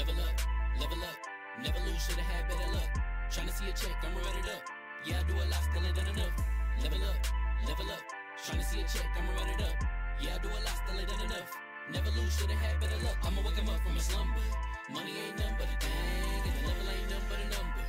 Level up, level up, never lose, should've had better luck. Tryna see a check, I'ma run it up. Yeah, I do a lot, still ain't done enough. Level up, level up, tryna see a check, I'ma run it up. Yeah, I do a lot, still ain't done enough. Never lose, should've had better luck. I'ma wake 'em up from a slumber. Money ain't nothing but a thing, and the level ain't nothing but a number.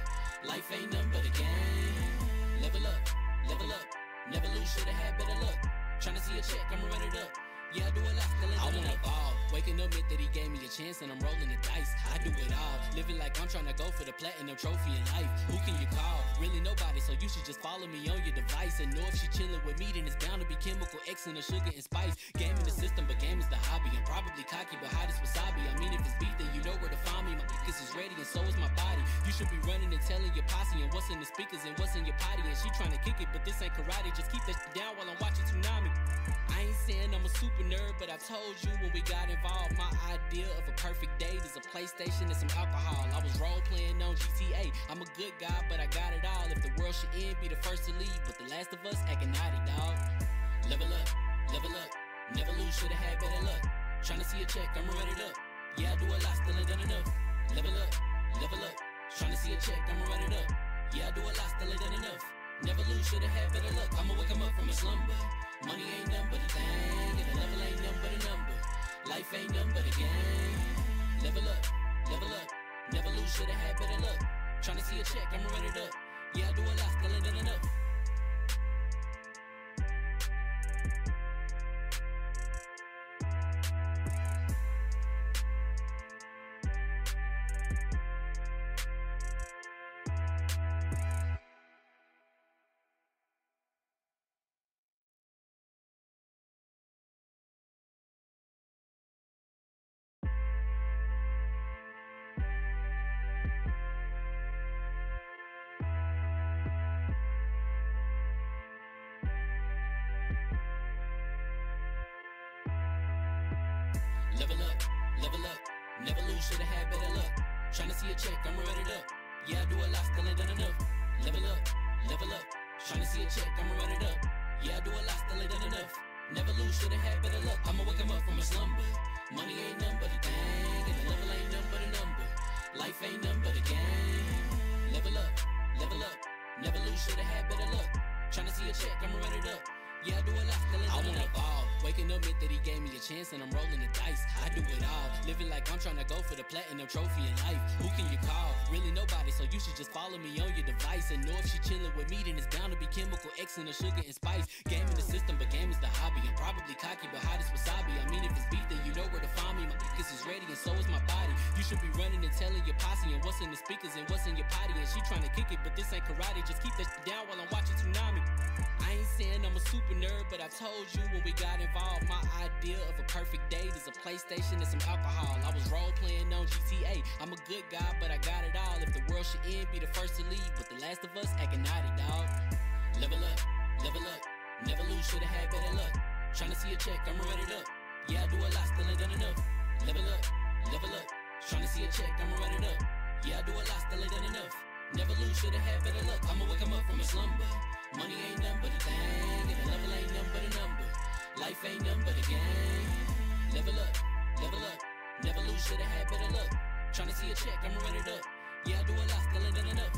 Life ain't nothing but a game. Level up, level up, never lose, should've had better luck. Tryna see a check, I'ma run it up. Yeah, I do a lot, still I wanna ball. Waking up meant that he gave me a chance and I'm rolling the dice. I do it all. Living like I'm trying to go for the platinum trophy in life. Who can you call? Really nobody, so you should just follow me on your device. And know if she chilling with me, then it's bound to be chemical X and the sugar and spice. Game in the system, but game is the hobby. I'm probably cocky, but hot as wasabi. I mean, if it's beef, then you know where to find me. My niggas is ready, and so is my body. You should be running and telling your posse and what's in the speakers and what's in your potty. And she trying to kick it, but this ain't karate. Just keep that down while I'm watching Tsunami. I ain't saying I'm a super nerd, but I told you when we got involved, my idea of a perfect date is a PlayStation and some alcohol. I was role playing on GTA. I'm a good guy, but I got it all. If the world should end, be the first to leave. But the last of us acting naughty, dog. Level up, level up, never lose, should've had better luck. Tryna see a check, I'ma run it up. Yeah, I do a lot, still ain't done enough. Level up, level up, tryna see a check, I'ma run it up. Yeah, I do a lot, still ain't done enough. Never lose, should've had better luck. I'ma wake 'em up from a slumber. Money ain't nothing but a thing, and the level ain't nothing but a number. Life ain't nothing but a game. Level up, level up, never lose, should've had better luck. Tryna see a check, I'ma run it up. Yeah, I do a lot, still ain't done enough. Level up, level up, never lose, should've had better luck. Tryna see a check, I'ma run it up. Yeah, I do a lot, still ain't done enough. Level up, level up, tryna see a check, I'ma run it up. Yeah, I do a lot, still ain't done enough. Never lose, should've had better luck. I'ma wake 'em up from a slumber. Money ain't nothing but a thing, and the level ain't nothing but a number. Life ain't nothing but a game. Level up, level up, never lose, should've had better luck. Tryna see a check, I'ma run it up. Yeah, I do a lot, still I wanna ball. Waking up meant that he gave me a chance and I'm rolling the dice. I do it all. Living like I'm trying to go for the platinum trophy in life. Who can you call? Really nobody, so you should just follow me on your device. And know if she chilling with me, then it's bound to be chemical X and the sugar and spice. Game in the system, but game is the hobby. I'm probably cocky, but hot as wasabi. I mean, if it's beef, then you know where to find me. My niggas is ready, and so is my body. You should be running and telling your posse and what's in the speakers and what's in your potty. And she trying to kick it, but this ain't karate. Just keep that shit down while I'm watching Tsunami. I ain't saying I'm a super nerd, but I told you when we got involved, my idea of a perfect date is a PlayStation and some alcohol. I was role playing on GTA. I'm a good guy, but I got it all. If the world should end, be the first to leave. But the last of us acting naughty, dog. Level up, level up, never lose, should've had better luck. Tryna see a check, I'ma run it up. Yeah, I do a lot, still ain't done enough. Level up, level up, tryna see a check, I'ma run it up. Yeah, I do a lot, still ain't done enough. Never lose, should've had better luck. I'ma wake 'em up from a slumber. Money ain't nothing but a thing, and the level ain't nothing but a number. Life ain't nothing but a game. Level up, level up, never lose, should've had better luck. Tryna see a check, I'ma run it up. Yeah, I do a lot, still ain't done enough.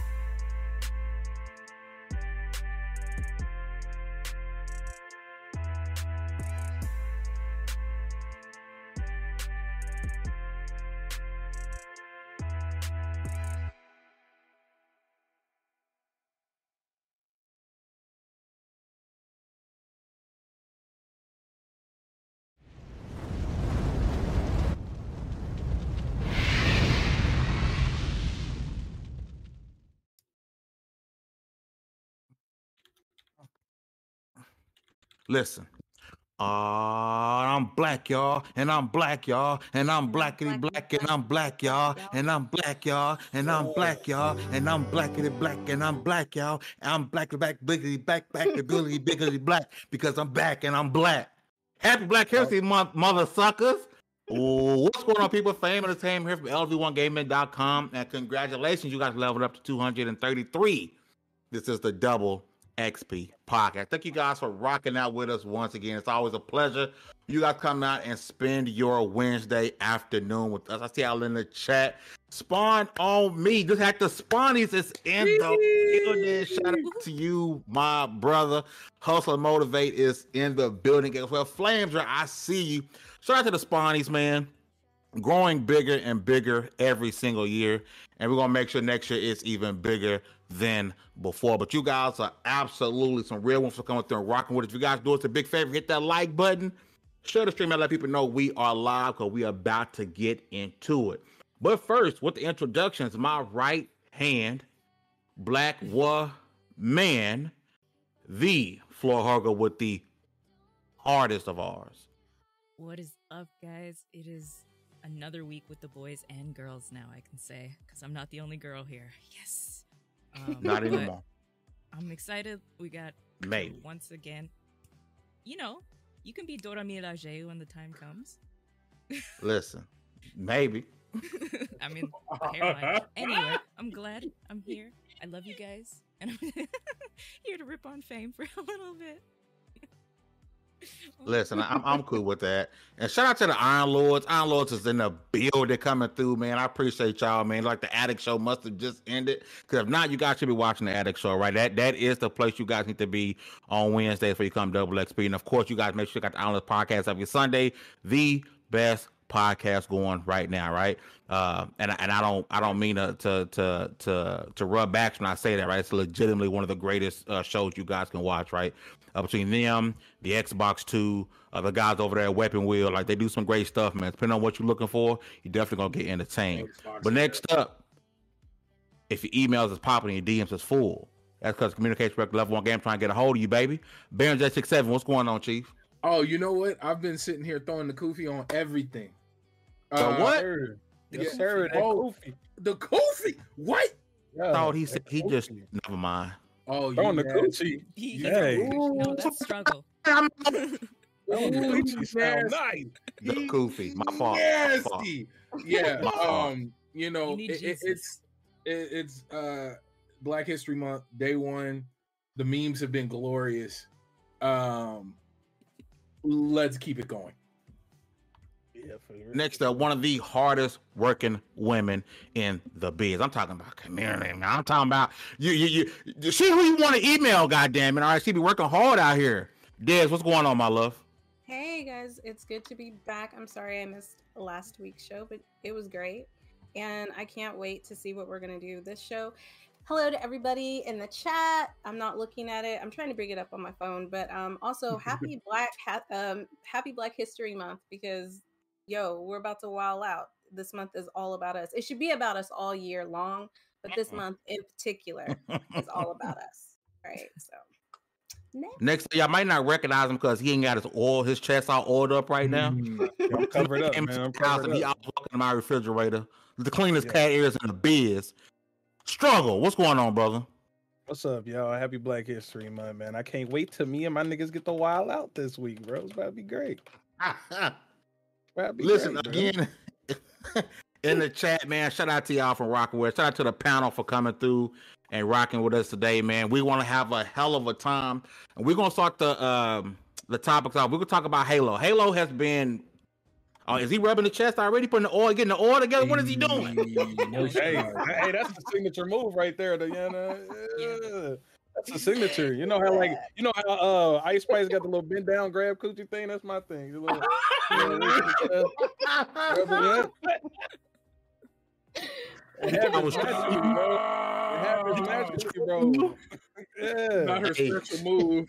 Listen. Uh, I'm black, y'all, and I'm black, y'all, and I'm blackity black, and I'm black, y'all, and I'm black, y'all, and I'm black, y'all, and I'm blackity black, and I'm black, y'all, and I'm blackity black, biggity back to biggity biggity black, because I'm back and I'm black. Happy Black History Month, mother suckers. What's going on, people? Fame Entertainment here from LV1Gaming.com, and congratulations, you guys leveled up to 233. This is the double XP podcast. Thank you guys for rocking out with us once again. It's always a pleasure. You guys come out and spend your Wednesday afternoon with us. I see y'all in the chat. Spawn on me. Just had the Spawnies is in the building. Shout out to you, my brother. Hustle and Motivate is in the building as well. Flames, I see you. Shout out to the Spawnies, man. Growing bigger and bigger every single year. And we're gonna make sure next year it's even bigger than before. But you guys are absolutely some real ones for coming through and rocking with us. If you guys do us a big favor, hit that like button, share the stream, and let people know we are live because we are about to get into it. But first, with the introductions, my right hand, black war man, the floor hugger with the hardest of ours. What is up, guys? It is another week with the boys and girls now, I can say, because I'm not the only girl here. Yes. Um, Not anymore. I'm excited. We got maybe once again. You know, you can be Dora Milaje when the time comes. Listen, maybe. I mean. Anyway, I'm glad I'm here. I love you guys, and I'm here to rip on fame for a little bit. Listen, I'm I'm cool with that. And shout out to the Iron Lords. Iron Lords is in the building coming through, man. I appreciate y'all, man. Like the Addict Show must have just ended. Cause if not, you guys should be watching the Addict Show, right? That that is the place you guys need to be on Wednesdays for you come double XP. And of course, you guys make sure you got the Iron Lords podcast every Sunday. The best podcast going right now, right? Uh, and and I don't I don't mean to to to to, to rub backs when I say that, right? It's legitimately one of the greatest uh, shows you guys can watch, right? Uh, between them, the Xbox Two, uh, the guys over there at Weapon Wheel. Like they do some great stuff, man. Depending on what you're looking for, you're definitely gonna get entertained. Xbox but next up, if your emails is popping and your DMs is full, that's because communication director level one game trying to get a hold of you, baby. Baron J67, what's going on, Chief? Oh, you know what? I've been sitting here throwing the kufi on everything. The uh, what? The yes, sir. Oh, the kufi. What? Yeah, thought he said he just never mind. Oh, throwing the coochie. Hey, no, that's struggle. oh, coochie sound nice. The koofy, my fault. Nasty. Yeah. um, you know, you it, it, it's it, it's uh Black History Month, day one. The memes have been glorious. Um, let's keep it going. Next up, one of the hardest working women in the biz. I'm talking about community. I'm talking about you. You, you, see who you want to email. Goddamn it! All right, she be working hard out here. Des, what's going on, my love? Hey guys, it's good to be back. I'm sorry I missed last week's show, but it was great, and I can't wait to see what we're gonna do this show. Hello to everybody in the chat. I'm not looking at it. I'm trying to bring it up on my phone, but um, also happy Black ha- um, Happy Black History Month because yo, we're about to wild out. This month is all about us. It should be about us all year long, but this month in particular is all about us. Right. So next, next y'all might not recognize him because he ain't got his oil, his chest all oiled up right now. Mm, I'm covered up, man. I'm covered up. He out walking in my refrigerator. The cleanest yeah. cat ears in the biz. Struggle. What's going on, brother? What's up, y'all? Happy Black History Month, man. I can't wait till me and my niggas get the wild out this week, bro. It's about to be great. Listen great, again in the chat, man. Shout out to y'all from Rocking with. Shout out to the panel for coming through and rocking with us today, man. We want to have a hell of a time, and we're gonna start the um, the topics off. We're gonna talk about Halo. Halo has been. Oh, is he rubbing the chest already? Putting the oil, getting the oil together. What is he doing? hey, hey, that's the signature move right there, Diana. Yeah. That's a signature. You know how like you know how uh Ice Spice got the little bend down grab coochie thing. That's my thing. Little, you know, it happens naturally, bro. It happens naturally, bro. yeah. Not her special move.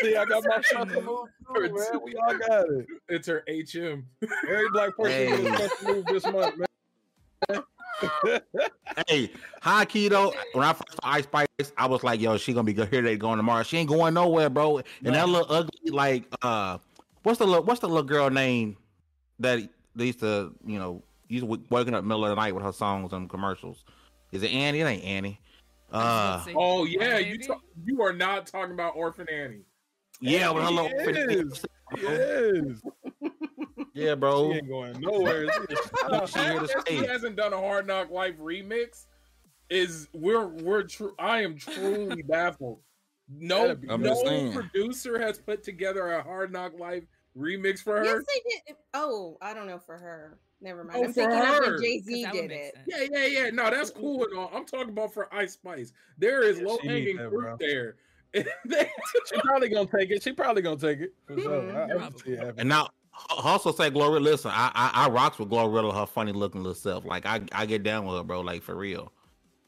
See, I got my special move too, man. We all got it. It's her HM. Every black person hey. a special move this month, man hey, hi keto. When I first saw Ice Spice, I was like, "Yo, she gonna be good here. They going tomorrow. She ain't going nowhere, bro." And no. that little ugly, like, uh, what's the little, what's the little girl name that they used to, you know, used to waking up middle of the night with her songs and commercials? Is it Annie? It ain't Annie. Uh, oh yeah, you talk, you are not talking about Orphan Annie. Yeah, with her little. Yes. Yeah, bro. She ain't going nowhere. she, she hasn't done a Hard Knock Life remix. Is we're we're true. I am truly baffled. No, no producer has put together a Hard Knock Life remix for her. Yes, they did. Oh, I don't know for her. Never mind. Oh, I'm thinking her. Jay Z did it. Yeah, yeah, yeah. No, that's cool and all. I'm talking about for Ice Spice. There is yeah, low hanging fruit there. she probably gonna take it. She probably gonna take it. Mm-hmm. and now also say Glorilla. Listen, I, I I rocks with Glorilla, her funny looking little self. Like I I get down with her, bro. Like for real.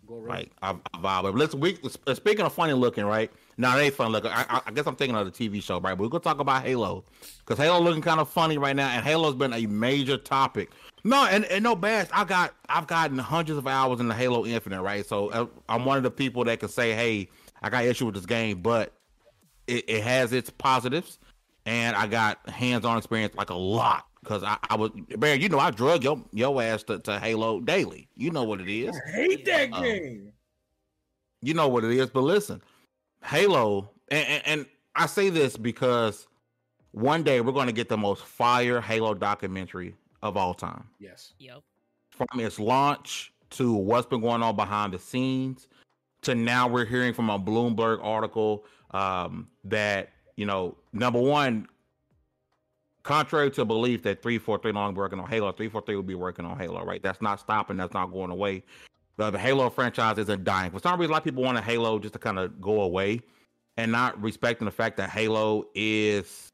Like I, I vibe. But listen, we speaking of funny looking, right? Now it ain't funny looking. I, I guess I'm thinking of the TV show, right? But we're gonna talk about Halo because Halo looking kind of funny right now, and Halo's been a major topic. No, and, and no bash. I got I've gotten hundreds of hours in the Halo Infinite, right? So uh, I'm one of the people that can say, hey, I got issue with this game, but it, it has its positives and I got hands-on experience like a lot because I, I was Barry. You know, I drug your your ass to, to Halo daily. You know what it is. I hate that um, game. You know what it is, but listen, Halo, and, and, and I say this because one day we're going to get the most fire Halo documentary of all time. Yes. Yep. From its launch to what's been going on behind the scenes to now we're hearing from a Bloomberg article um, that you know, number one, contrary to belief that 343 long working on Halo, 343 will be working on Halo, right? That's not stopping, that's not going away. The, the Halo franchise isn't dying. For some reason, a lot of people want a Halo just to kind of go away and not respecting the fact that Halo is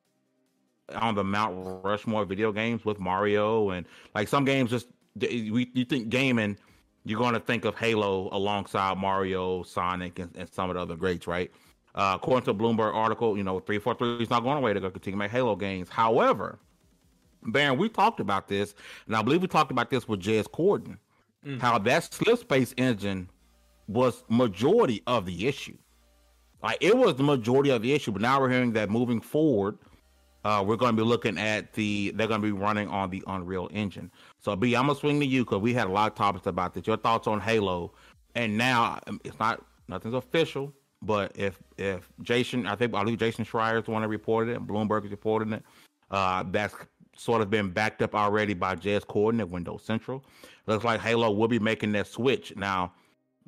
on the Mount Rushmore video games with Mario and like some games just we you think gaming you're going to think of Halo alongside Mario, Sonic, and, and some of the other greats, right? Uh, according to a Bloomberg article, you know, 343 is not going away. They're going to continue to make Halo games. However, Baron, we talked about this, and I believe we talked about this with Jez Corden, mm. how that slip space engine was majority of the issue. Like it was the majority of the issue, but now we're hearing that moving forward, uh, we're going to be looking at the they're going to be running on the Unreal Engine. So, B, I'm gonna swing to you because we had a lot of topics about this. Your thoughts on Halo, and now um, it's not nothing's official, but if if Jason, I think I believe Jason Schreier is the one that reported it, Bloomberg is reporting it. Uh, that's sort of been backed up already by Jez Corden Windows Central. Looks like Halo will be making that switch. Now,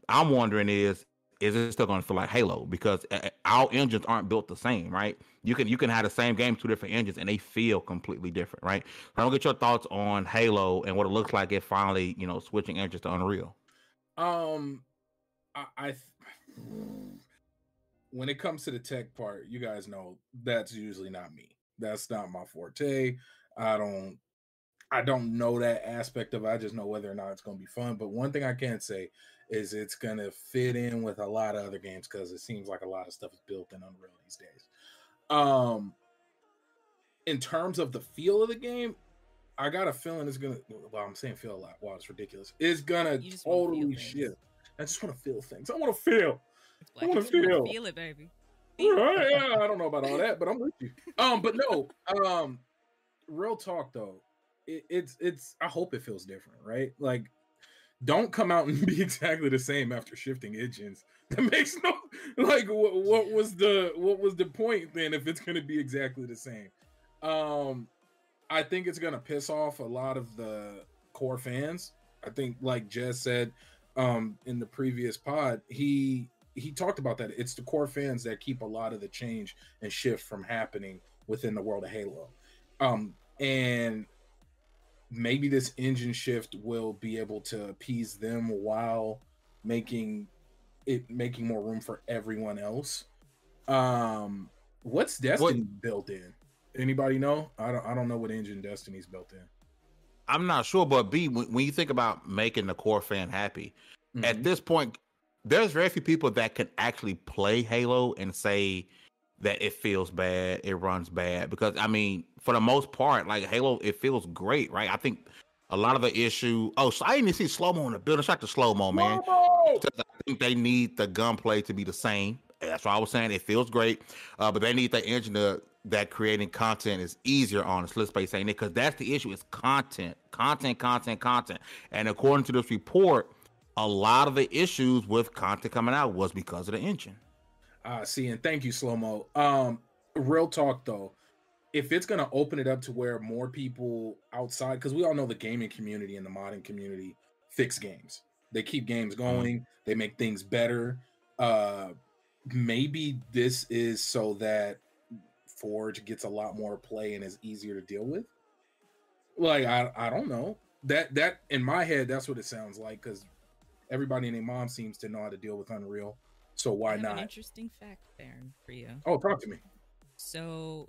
I'm wondering is is it still going to feel like Halo because uh, uh, our engines aren't built the same, right? You can you can have the same game, two different engines, and they feel completely different, right? So I don't get your thoughts on Halo and what it looks like if finally you know switching engines to Unreal. Um, I, I when it comes to the tech part, you guys know that's usually not me. That's not my forte. I don't I don't know that aspect of it. I just know whether or not it's going to be fun. But one thing I can say is it's going to fit in with a lot of other games because it seems like a lot of stuff is built in Unreal these days. Um, in terms of the feel of the game, I got a feeling it's gonna. Well, I'm saying feel a lot. Wow, it's ridiculous. It's gonna totally shift. I just want to feel things. I want to feel. I want to feel. Feel it, baby. Right, yeah, I don't know about all that, but I'm with you. Um, but no, um, real talk though, it, it's it's. I hope it feels different, right? Like, don't come out and be exactly the same after shifting engines. That makes no like. What, what was the what was the point then if it's going to be exactly the same? Um, I think it's going to piss off a lot of the core fans. I think, like Jess said, um, in the previous pod, he he talked about that. It's the core fans that keep a lot of the change and shift from happening within the world of Halo. Um, and maybe this engine shift will be able to appease them while making it making more room for everyone else. Um, what's Destiny what? built in? Anybody know? I don't. I don't know what engine Destiny's built in. I'm not sure, but B, when, when you think about making the core fan happy, mm-hmm. at this point, there's very few people that can actually play Halo and say that it feels bad, it runs bad. Because I mean, for the most part, like Halo, it feels great, right? I think a lot of the issue. Oh, so I didn't see slow mo in the building. Shout the slow mo, man. I think they need the gunplay to be the same. That's what I was saying. It feels great, uh, but they need the engine to, that creating content is easier on us. Let's be saying it because that's the issue. It's content, content, content, content. And according to this report, a lot of the issues with content coming out was because of the engine. Uh see, and thank you, Slow Mo. Um, real talk though, if it's gonna open it up to where more people outside, because we all know the gaming community and the modding community fix games. They keep games mm-hmm. going, mm-hmm. they make things better. Uh maybe this is so that Forge gets a lot more play and is easier to deal with. Like I, I don't know that that in my head that's what it sounds like because everybody and their mom seems to know how to deal with Unreal. So why not? An interesting fact, Baron, for you. Oh, talk to me. So,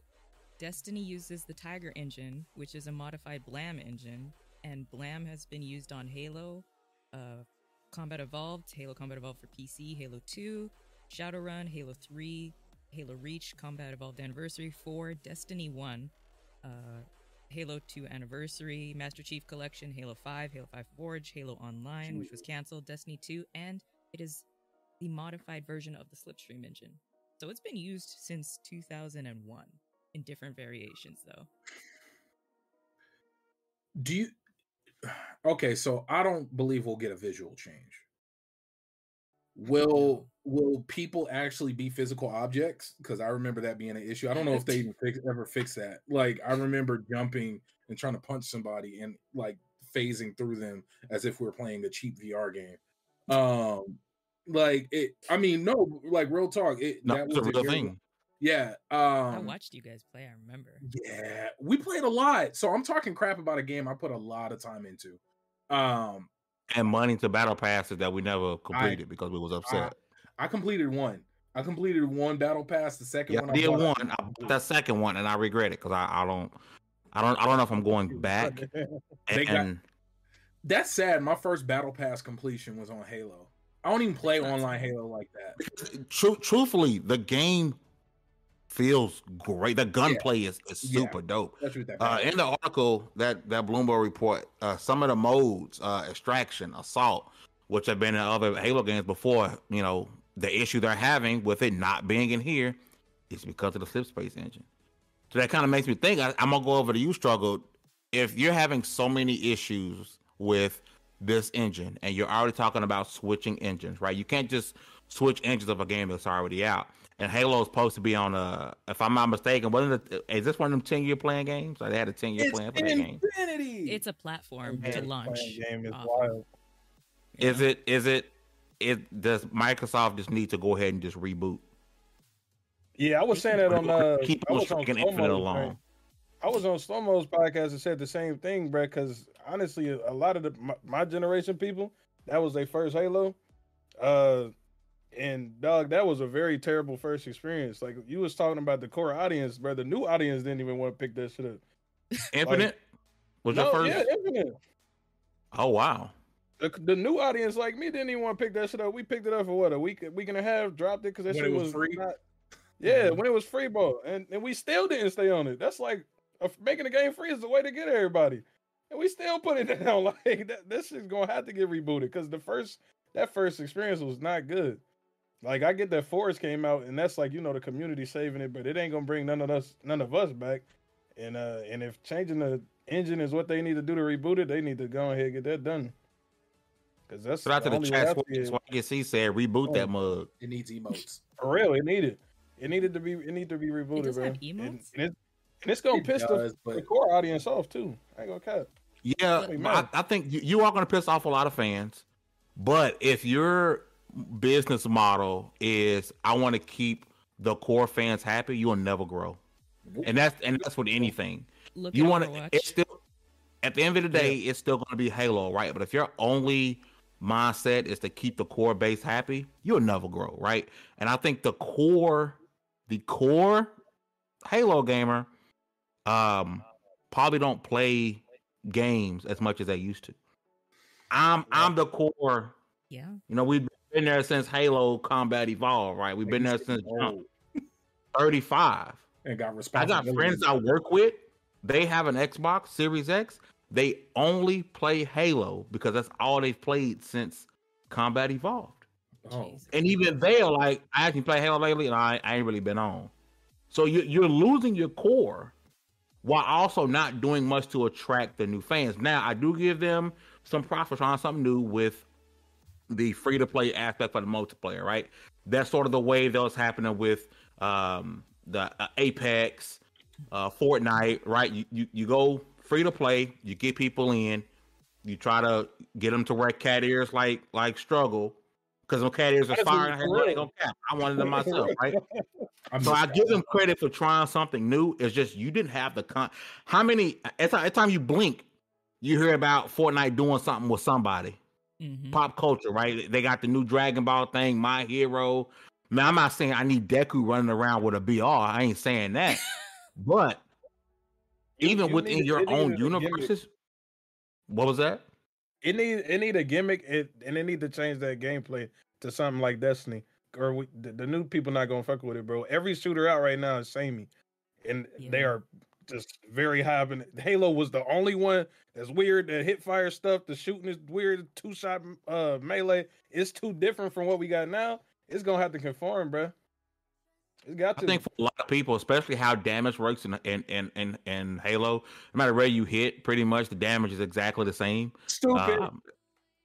Destiny uses the Tiger engine, which is a modified Blam engine, and Blam has been used on Halo, uh, Combat Evolved, Halo Combat Evolved for PC, Halo 2, Shadowrun, Halo 3, Halo Reach, Combat Evolved Anniversary 4, Destiny 1, uh, Halo 2 Anniversary, Master Chief Collection, Halo 5, Halo 5 Forge, Halo Online, which was canceled, Destiny 2, and it is the modified version of the Slipstream engine. So it's been used since 2001 in different variations, though. Do you? Okay, so I don't believe we'll get a visual change. Will will people actually be physical objects? Because I remember that being an issue. I don't know if they even fix, ever fix that. Like I remember jumping and trying to punch somebody and like phasing through them as if we are playing a cheap VR game. Um, like it. I mean, no, like real talk. It no, that was a real thing. Yeah. Um, I watched you guys play. I remember. Yeah, we played a lot. So I'm talking crap about a game I put a lot of time into. Um, and money to battle passes that we never completed I, because we was upset. I, I, completed one. I completed one battle pass. The second yeah, one, I did one. I bought that second one, and I regret it because I, I don't, I don't, I don't know if I'm going back. and, got, that's sad. My first battle pass completion was on Halo. I don't even play online Halo like that. True, truthfully, the game feels great. The gunplay yeah. is, is super yeah. dope. Uh, in the article that that Bloomberg report, uh, some of the modes, uh, extraction, assault, which have been in other Halo games before, you know, the issue they're having with it not being in here is because of the slip space engine. So that kind of makes me think. I, am gonna go over to you, struggled. If you're having so many issues with this engine, and you're already talking about switching engines, right? You can't just switch engines of a game that's already out and Halo is supposed to be on a. If I'm not mistaken, wasn't it? Is this one of them ten year plan games? Or they had a ten year plan for that game? It's a platform to launch. Game is wild. Is it? Is it? It does Microsoft just need to go ahead and just reboot? Yeah, I was saying that on uh, keep I was on Infinite along. I was on Slomo's podcast and said the same thing, Brett. Because honestly, a lot of the my, my generation people that was their first Halo. Uh, and dog, that was a very terrible first experience. Like you was talking about the core audience, bro. The new audience didn't even want to pick that shit up. Infinite like, was no, first. Yeah, Infinite. Oh wow. The, the, new audience like me didn't even want to pick that shit up. We picked it up for what a week, a week and a half. Dropped it because that when shit was, was, free. Not, yeah, when it was free, bro, and and we still didn't stay on it. That's like making the game free is the way to get everybody, and we still put it down. Like that, this is gonna have to get rebooted because the first that first experience was not good. Like I get that Forge came out, and that's like you know the community saving it, but it ain't gonna bring none of us none of us back. And uh and if changing the engine is what they need to do to reboot it, they need to go ahead and get that done. Cause that's but after the, the chat he said reboot oh, that mug. It needs emotes. For real, it needed. It needed to be. It needed to be rebooted, bro. And, and, it, and it's gonna it piss does, the, but... the, core audience off too. I ain't gonna cut. Yeah, I, I, think you, you are gonna piss off a lot of fans. But if you're business model is I want to keep the core fans happy, you will never grow. And that's and that's with anything. Look you want to it's still at the end of the day, yeah. it's still going to be Halo, right? But if your only mindset is to keep the core base happy, you'll never grow, right? And I think the core, the core Halo gamer, um, probably don't play games as much as they used to. I'm I'm the core. Yeah. You know, we've been there since Halo Combat Evolved, right? We've been there since jump. 35. And got I got friends I work with. They have an Xbox Series X. They only play Halo because that's all they've played since Combat Evolved. Oh. And even they're like, I actually play Halo lately, and I, I ain't really been on. So you, you're losing your core while also not doing much to attract the new fans. Now, I do give them some profit on something new with the free to play aspect for the multiplayer, right? That's sort of the way that was happening with um, the uh, Apex, uh, Fortnite, right? You, you you go free to play, you get people in, you try to get them to wear cat ears like like struggle, because okay, there's a fire and I on. I wanted them myself, right? so I give them credit for trying something new. It's just you didn't have the con. How many? Every time you blink, you hear about Fortnite doing something with somebody. Mm-hmm. Pop culture, right? They got the new Dragon Ball thing, My Hero. Man, I'm not saying I need Deku running around with a BR. I ain't saying that. but even you within need, your own universes, what was that? It need it need a gimmick, it, and it need to change that gameplay to something like Destiny. Or we, the, the, new people not gonna fuck with it, bro. Every shooter out right now is samey, and yeah. they are just very high up. And Halo was the only one that's weird. The hit fire stuff, the shooting is weird. Two shot uh, melee. It's too different from what we got now. It's gonna have to conform, bro. It's got to. I think for a lot of people, especially how damage works in in in in, in Halo, no matter where you hit, pretty much the damage is exactly the same. Stupid. Um,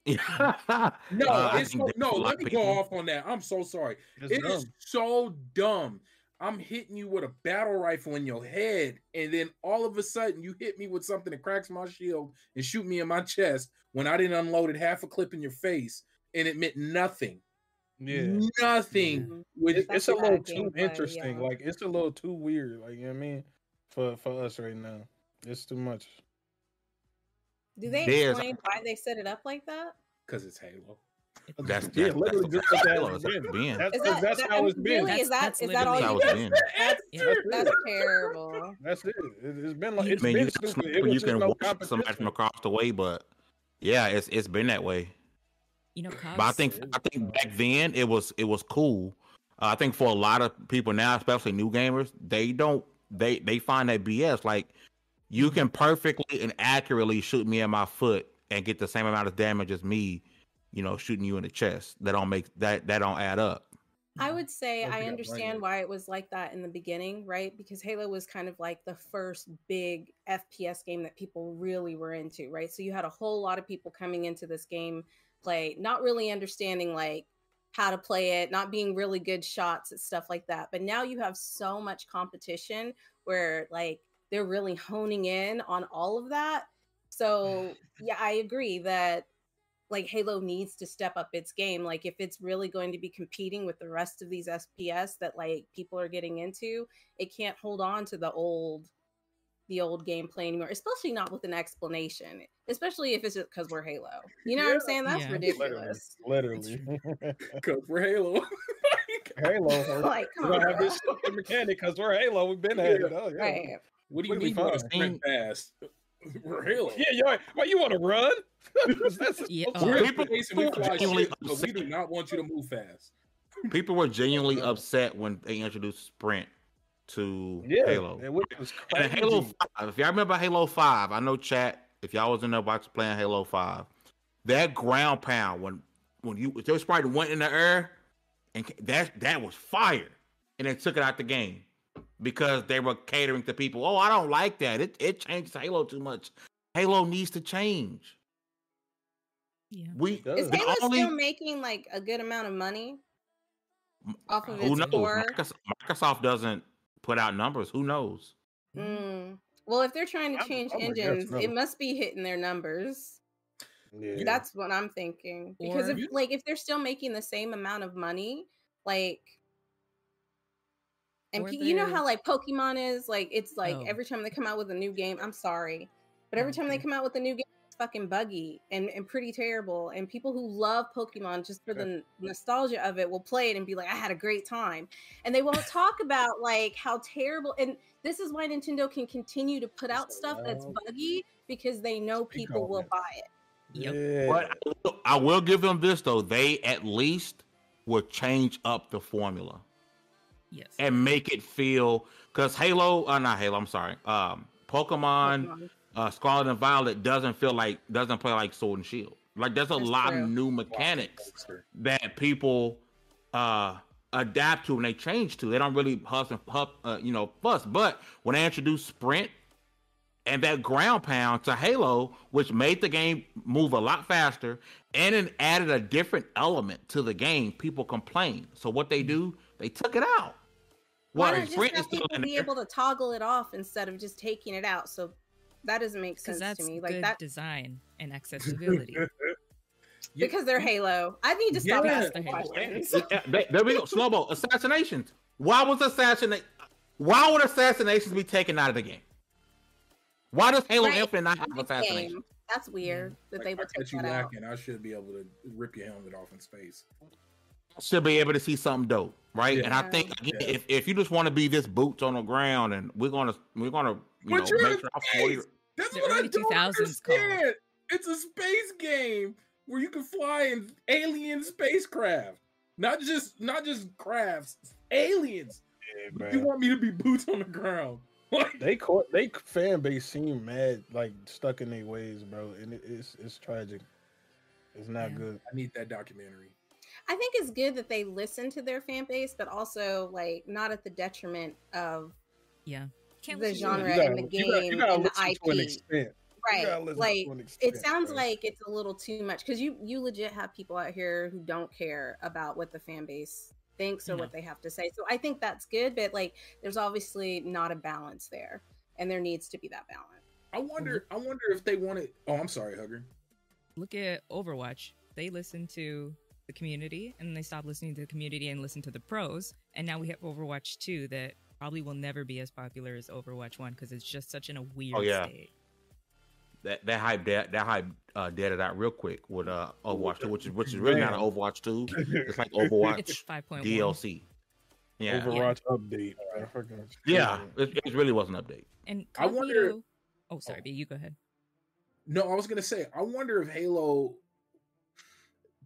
no, uh, it's so, no. Let me go off on that. I'm so sorry. It's it is so dumb. I'm hitting you with a battle rifle in your head, and then all of a sudden you hit me with something that cracks my shield and shoot me in my chest when I didn't unload it half a clip in your face, and it meant nothing. Yeah, nothing. Mm-hmm. With it's a little too interesting. Yeah. Like it's a little too weird. Like you know what I mean, for for us right now, it's too much. Do they There's explain why they set it up like that? Because it's Halo. That's yeah, literally that's, just like Halo. That's, been. That's, that, that's that, how it's been. Really, is that is that all you been? That's, that's terrible. That's it. it. has been like it's I mean, been you, stupid. It you can no watch somebody from across the way, but yeah, it's it's been that way. You know, but I think I think back then it was it was cool. Uh, I think for a lot of people now, especially new gamers, they don't they they find that BS. Like you can perfectly and accurately shoot me in my foot and get the same amount of damage as me, you know, shooting you in the chest. That don't make that that don't add up. I would say I understand why it was like that in the beginning, right? Because Halo was kind of like the first big FPS game that people really were into, right? So you had a whole lot of people coming into this game play, not really understanding like how to play it, not being really good shots and stuff like that. But now you have so much competition where like they're really honing in on all of that. So yeah, I agree that like Halo needs to step up its game. Like if it's really going to be competing with the rest of these FPS that like people are getting into, it can't hold on to the old the old gameplay anymore, especially not with an explanation, especially if it's just because we're Halo. You know yeah. what I'm saying? That's yeah. ridiculous. Literally. Because we're Halo. Halo. like, we don't have this stupid mechanic because we're Halo. We've been at it. Oh, yeah. Right. What do you mean we're sprint fast? We're Halo. Yeah, you why you want to run? yeah, uh, we're people, we fly shit, but we do not want you to move fast. People were genuinely upset when they introduced sprint to yeah, Halo. And Halo 5, if y'all remember Halo 5, I know chat, if y'all was in the box playing Halo 5, that ground pound when when you your sprite went in the air and that that was fire. And they took it out the game because they were catering to people. Oh, I don't like that. It it changes Halo too much. Halo needs to change. Yeah. We is Halo only, still making like a good amount of money off of its core? Microsoft, Microsoft doesn't put out numbers. Who knows? Mm. Well, if they're trying to change I'm, I'm engines, it must be hitting their numbers. Yeah. That's what I'm thinking. Because or, if like if they're still making the same amount of money, like and pe- you know how like Pokemon is like it's like oh. every time they come out with a new game, I'm sorry, but every time they come out with a new game, it's fucking buggy and, and pretty terrible. And people who love Pokemon just for the nostalgia of it will play it and be like, I had a great time, and they won't talk about like how terrible. And this is why Nintendo can continue to put out stuff that's buggy because they know people will buy it. Yep. Yeah. But I will give them this though; they at least will change up the formula. Yes. And make it feel because Halo, uh, not Halo, I'm sorry. Um, Pokemon, Pokemon. Uh, Scarlet and Violet doesn't feel like doesn't play like Sword and Shield. Like there's a That's lot true. of new mechanics that people uh adapt to and they change to. They don't really huff and huff, uh, you know, fuss. But when they introduced Sprint and that ground pound to Halo, which made the game move a lot faster and it added a different element to the game, people complain. So what they do, they took it out. Why not just have people be able to toggle it off instead of just taking it out? So that doesn't make sense to me. Like that design and accessibility. because they're Halo. I need to stop Yeah. asking questions. There there we go. Slow assassinations. Why was assassinate? Why would assassinations be taken out of the game? Why does Halo Right. Infinite not have This assassinations? game, That's weird mm. that Like, they if I would take catch you that out. lacking, I should be able to rip your helmet off in space. Should be able to see something dope, right? Yeah. And I think again, Yeah. if, if you just want to be this boots on the ground, and we're gonna we're gonna you But know make sure I'm 40. That's The what I early don't 2000s call. It's a space game where you can fly in alien spacecraft, not just not just crafts, aliens. Yeah, You want me to be boots on the ground? Like, They caught they fan base seem mad, like stuck in their ways, bro, and it, it's it's tragic. It's not Yeah. good. I need that documentary. I think it's good that they listen to their fan base, but also like not at the detriment of Yeah. Can't The listen to genre it. and the you gotta, you game gotta and the listen to an IP. extent. Right. Like to an it sounds bro. like it's a little too much because you you legit have people out here who don't care about what the fan base thinks or Yeah. what they have to say. So I think that's good, but like there's obviously not a balance there, and there needs to be that balance. I wonder. I wonder if they wanted. Oh, I'm sorry, Hugger. Look at Overwatch. They listen to the community and they stop listening to the community and listen to the pros. And now we have Overwatch 2 that probably will never be as popular as Overwatch 1 because it's just such in a weird yeah. state. that that hype that that hype uh deaded out real quick with uh Overwatch 2, which is which is really not an Overwatch 2. It's like Overwatch It's 5.1. DLC. Yeah. Overwatch update. bro. Yeah. It, it really was an update. And I wonder- Cognito- Oh, sorry, Oh. B, you go ahead. No, I was gonna say. I wonder if Halo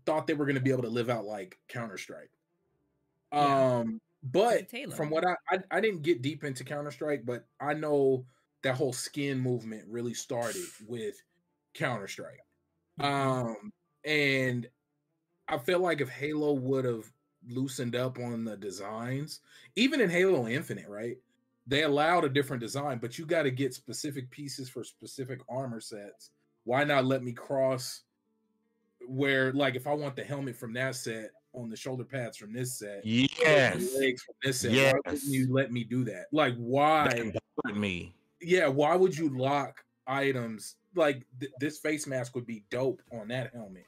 thought they were gonna be able to live out like Counter Strike. Yeah. Um, but from what I, I I didn't get deep into Counter Strike, but I know that whole skin movement really started with Counter Strike. Um, and I feel like if Halo would have loosened up on the designs, even in Halo Infinite, right? They allowed a different design, but you got to get specific pieces for specific armor sets. Why not let me cross where, like, if I want the helmet from that set on the shoulder pads from this set, Yes. legs from this set, why Yes. wouldn't you let me do that? Like, why? That me. yeah, why would you lock items like th- this face mask would be dope on that helmet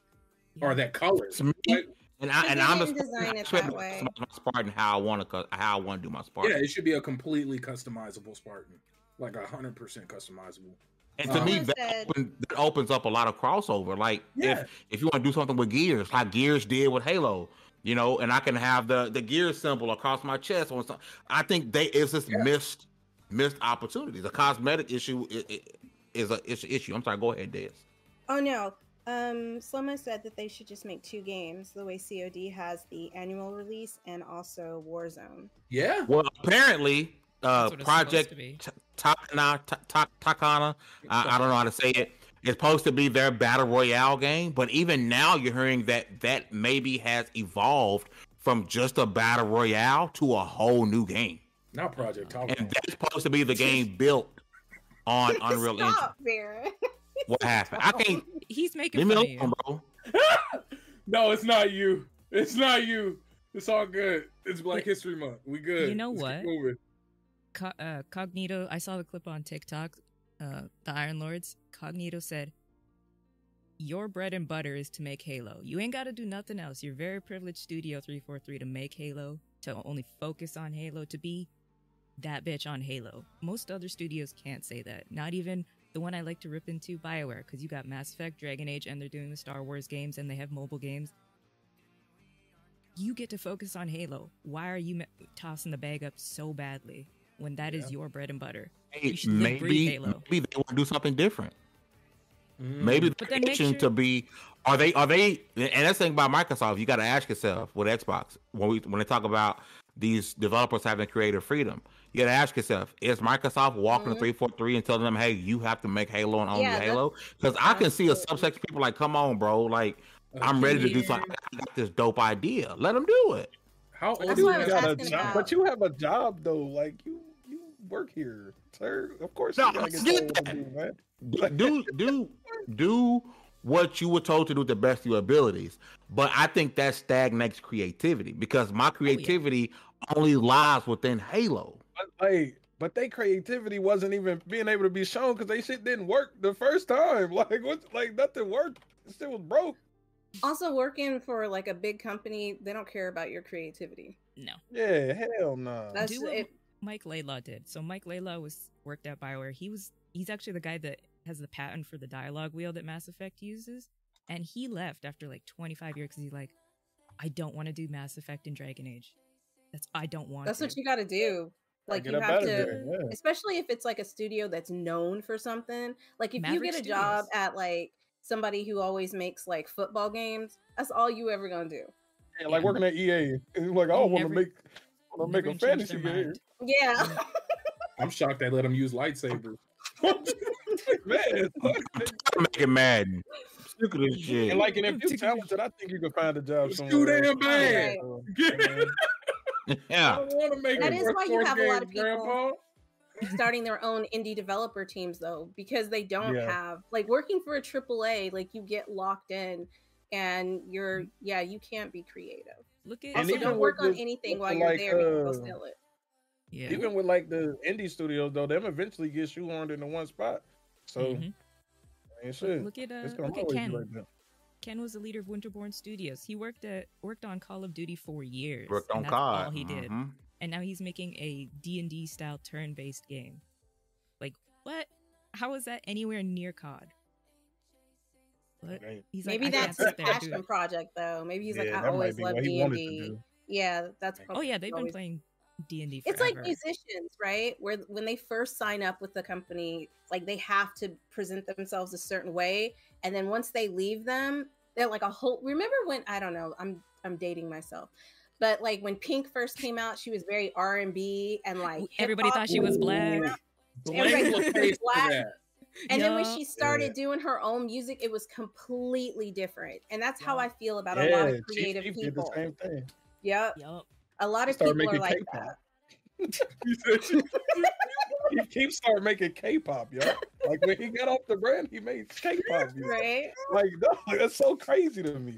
or that color? To me, Like, and I and I'm didn't just design it that way. my Spartan how I want to how I want to do my Spartan. yeah, it should be a completely customizable Spartan, like a hundred percent customizable. And to Um, me, that, said- open, that opens up a lot of crossover. Like Yeah. if if you want to do something with Gears, like Gears did with Halo, you know, and I can have the the Gears symbol across my chest or something. I think they it's just Yeah. missed missed opportunities. The cosmetic issue is, is a is an issue. I'm sorry. Go ahead, Des. Oh no. Um, Slomo said that they should just make two games, the way COD has the annual release and also Warzone. Yeah, Well, apparently, uh, That's what it's supposed Project to be. T- Takana, Ta- Ta- Takana, I, I don't know how to say it. It's supposed to be their battle royale game, but even now you're hearing that that maybe has evolved from just a battle royale to a whole new game, not Project Talk. and that's supposed to be the game built on Unreal Engine. Stop, Vera. What happened? I can't He's making leave me fun of you. alone, bro. no, it's not you. It's not you. It's all good. It's Black History Month. We good. You know Let's what? Co- uh, Cognito, I saw the clip on TikTok. Uh, the Iron Lords. Cognito said, "Your bread and butter is to make Halo. You ain't got to do nothing else. You're very privileged, Studio Three Four Three, to make Halo, to only focus on Halo, to be that bitch on Halo. Most other studios can't say that. Not even the one I like to rip into, Bioware, because you got Mass Effect, Dragon Age, and they're doing the Star Wars games, and they have mobile games." You get to focus on Halo. Why are you tossing the bag up so badly when that is your bread and butter? Hey, You should maybe maybe they want to do something different. Mm. Maybe the then make itching sure- to be are they are they and that's the thing about Microsoft, you gotta ask yourself with Xbox when we when they talk about these developers having creative freedom, you gotta ask yourself, is Microsoft walking Mhm. to three four three and telling them, hey, you have to make Halo and only Yeah, Halo? Because I can see a subsection of people like, come on, bro, like I'm ready to do something. I got this dope idea. Let them do it. How old That's is why I You got a job, about- but you have a job though. Like you, you work here, sir. Of course, No, you get get told what to that. do, man. do do do what you were told to do with the best of your abilities. But I think that stagnates creativity because my oh, creativity only lies within Halo. But like, but they creativity wasn't even being able to be shown because they shit didn't work the first time. Like what? Like nothing worked. It still was broke. Also, working for like a big company, they don't care about your creativity. No. Yeah, hell no. That's Do it. Mike Laidlaw did. So Mike Laidlaw was worked at Bioware. He was he's actually the guy that has the patent for the dialogue wheel that Mass Effect uses, and he left after like 25 years because he's like, I don't want to do Mass Effect and Dragon Age. That's I don't want. That's to. what you got to do. Like you have to, there, yeah. especially if it's like a studio that's known for something. Like if you get a job at like somebody who always makes like football games, that's all you ever gonna do. Yeah, like working at EA. like I don't want to make, want to make a change fantasy their game. Yeah. I'm shocked they let him use lightsabers. Man, Make it mad. Sick of this shit. and like, and if you're talented, I think you can find a job It's somewhere. too damn bad. So, I yeah. don't make That it is why you for have a lot of games, Grandpa. people- starting their own indie developer teams though because they don't Yeah. have like working for a AAA like you get locked in and you're mm-hmm. yeah you can't be creative Look at And also even don't work on the- anything while you're like, there you can go uh, steal it yeah. Even with like the indie studios, though, them eventually get shoehorned into one spot. So, Mhm. ain't shit. Look at uh, It's look at Ken. like that. Ken was the leader of Winterborn Studios. He worked at worked on Call of Duty for years. Worked and on COD. All he did, Mhm. and now he's making a D and D style turn based game. Like what? How is that anywhere near COD? What? Right. He's maybe like, I that's his sit there and do passion it. project though maybe he's like i always be love what he wanted to d&d yeah that's probably. Oh yeah, they've been playing D and D. it's like musicians right where when they first sign up with the company like they have to present themselves a certain way and then once they leave them they're like a whole remember when i don't know i'm i'm dating myself but like when pink first came out she was very r&b and like Everybody thought she was black. Everybody was black. That. and then when she started doing her own music it was completely different and that's how i feel about a lot Yeah, of Chief creative Keef did people the same thing. yep Yup. a lot of people are like K-pop. that He said she- He keeps starting making K-pop, yo. Like when he got off the brand, he made K-pop. music. right Like, dog, that's so crazy to me.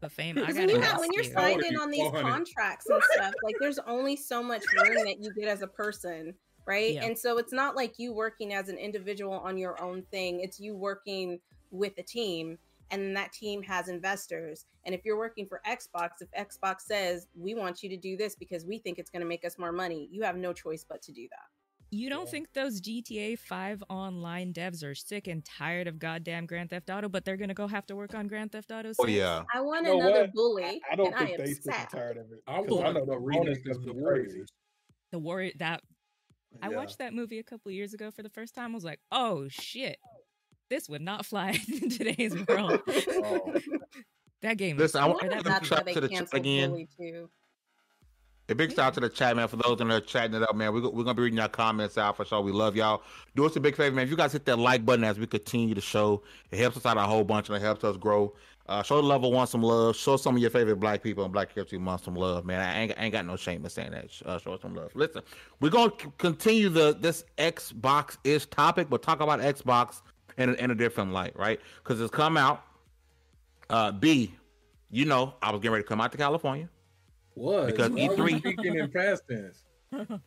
The fame. I Because gotta when, you ask have, when you're you. I wanna signed in on these 400. contracts and stuff, like there's only so much room that you get as a person, right? Yeah. And so it's not like you working as an individual on your own thing. It's you working with a team, and that team has investors. And if you're working for Xbox, if Xbox says we want you to do this because we think it's going to make us more money, you have no choice but to do that. You don't Yeah. think those GTA 5 online devs are sick and tired of goddamn Grand Theft Auto, but they're gonna go have to work on Grand Theft Auto? Oh yeah. I want You know another what? bully, I don't and think I am they sick and tired of it. I 'Cause want I know the remake bonus is the the Warriors. crazy. The Warrior that I Yeah. watched that movie a couple years ago for the first time. I was like, oh shit, this would not fly in today's world. Oh. that game. Listen, I want to that give a That's why shout they to the chat canceled again. Too. A big shout out to the chat, man. For those in there chatting it up, man. We're, we're gonna be reading your comments out for sure. We love y'all. Do us a big favor, man. If you guys hit that like button as we continue the show, it helps us out a whole bunch and it helps us grow. Uh, show the level one some love. Show some of your favorite black people and Black History Month some love, man. I ain't, I ain't got no shame in saying that. Uh, show us some love. Listen, we're gonna c- continue the this Xbox ish topic, but talk about Xbox in a, in a different light, right? Because it's come out. Uh, B, you know, I was getting ready to come out to California. Was Because Why E3 speaking in past tense.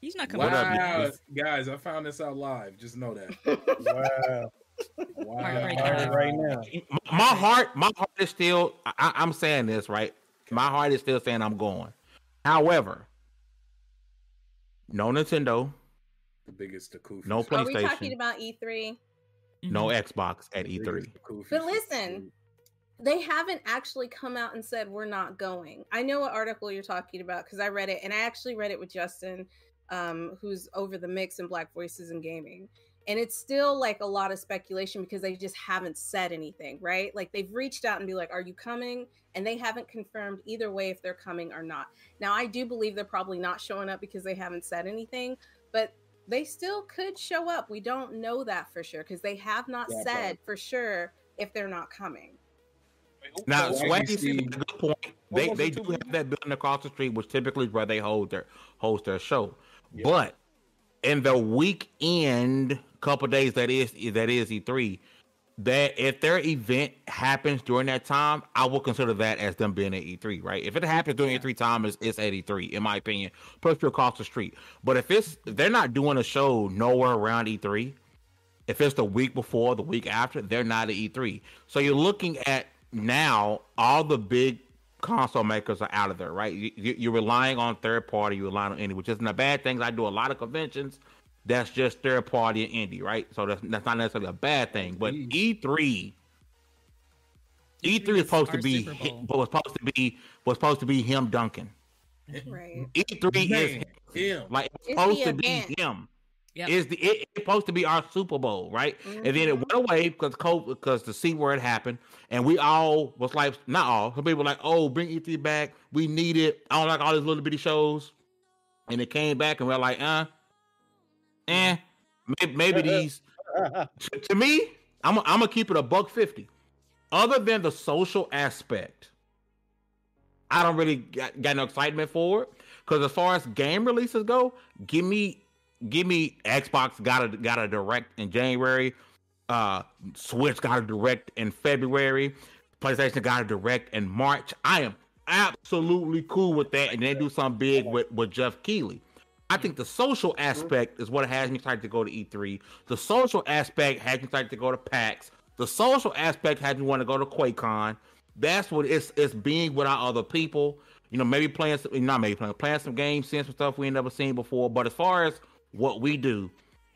He's not coming. What up, out Wow, with guys, I found this out live. Just know that. Wow. Wow. Heartbreak. All right, right now. my my heart, my heart is still. I, I'm saying this right. My heart is still saying I'm going. However, no Nintendo, The biggest Takufi. No Are PlayStation. we talking about E E3? no Mhm. Xbox at E E3. But listen, they haven't actually come out and said we're not going. I know what article you're talking about because I read it, and I actually read it with Justin, um, who's over the mix in Black Voices in Gaming. And it's still like a lot of speculation because they just haven't said anything, right? Like they've reached out and be like, "Are you coming?" And they haven't confirmed either way if they're coming or not. Now, I do believe they're probably not showing up because they haven't said anything, but they still could show up. We don't know that for sure because they have not Yeah, said for sure if they're not coming. Now, So, Swaggy you see- like a good point. They they do have that building across the street, which typically is where they hold their host their show. Yeah. But in the weekend couple days that is that is E3, that if their event happens during that time, I will consider that as them being at E3, right? If it happens during E3 time, it's, it's at E3, in my opinion. Plus, you're across the street. But if it's if they're not doing a show nowhere around E3, If it's the week before, the week after, they're not at E3. So you're looking at now all the big console makers are out of there, right? You, are relying on third party, you're relying on indie, which isn't a bad thing. I do a lot of conventions. That's just third party and indie, right? So that's that's not necessarily a bad thing. But E3 E3 is supposed to be was supposed to be was supposed to be him dunking. Right. E3 Man, is him. Like it's supposed to be him. Yep. Is the it, it's supposed to be our Super Bowl, right? Mm-hmm. And then it went away because COVID, because the C word happened, and we all was like, not all, some people were like, oh, bring E3 back, we need it. I don't like all these little bitty shows, and it came back, and we're like, uh, eh, maybe, maybe these. to, to me, I'm I'm gonna keep it a buck fifty other than the social aspect, I don't really got, got no excitement for it. Because as far as game releases go, give me give me Xbox got a got a direct in January, uh Switch got a direct in February, PlayStation got a direct in March. I am absolutely cool with that, and they do something big with with Geoff Keighley. I think the social aspect is what has me excited to go to E3. The social aspect has me excited to go to PAX. The social aspect has me want to go to QuakeCon. That's what it's it's being without other people. You know, maybe playing some, not maybe playing, playing some games, seeing some stuff we ain't never seen before. But as far as what we do,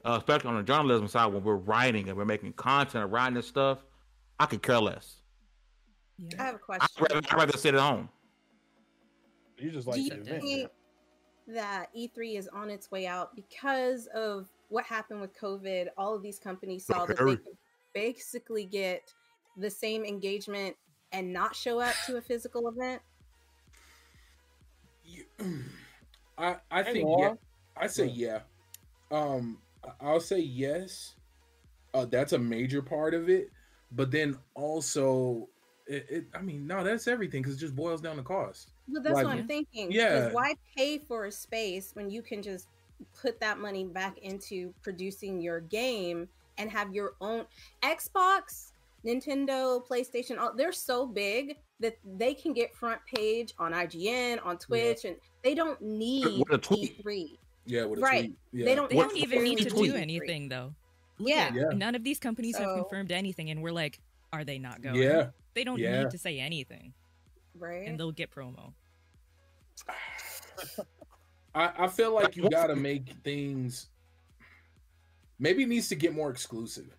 uh, especially on the journalism side, when we're writing and we're making content and writing this stuff, I could care less. Yeah. I have a question. I'd rather, I'd rather sit at home. You just like do you think that E3 is on its way out because of what happened with COVID? All of these companies saw that they could basically get the same engagement and not show up to a physical event? I I think yeah. I say yeah. Um, I'll say yes. Uh, that's a major part of it, but then also, it, it I mean, no, that's everything because it just boils down to cost. Well, that's like, what I'm thinking. Yeah. Why pay for a space when you can just put that money back into producing your game and have your own Xbox, Nintendo, PlayStation, all, they're so big that they can get front page on IGN, on Twitch, yeah. and they don't need E3. Yeah, right. Yeah. They don't. They don't even need to do anything though. Yeah. yeah. None of these companies so, have confirmed anything, and we're like, are they not going? Yeah. They don't yeah. need to say anything. Right. And they'll get promo. I, I feel like you got to make things maybe it needs to get more exclusive,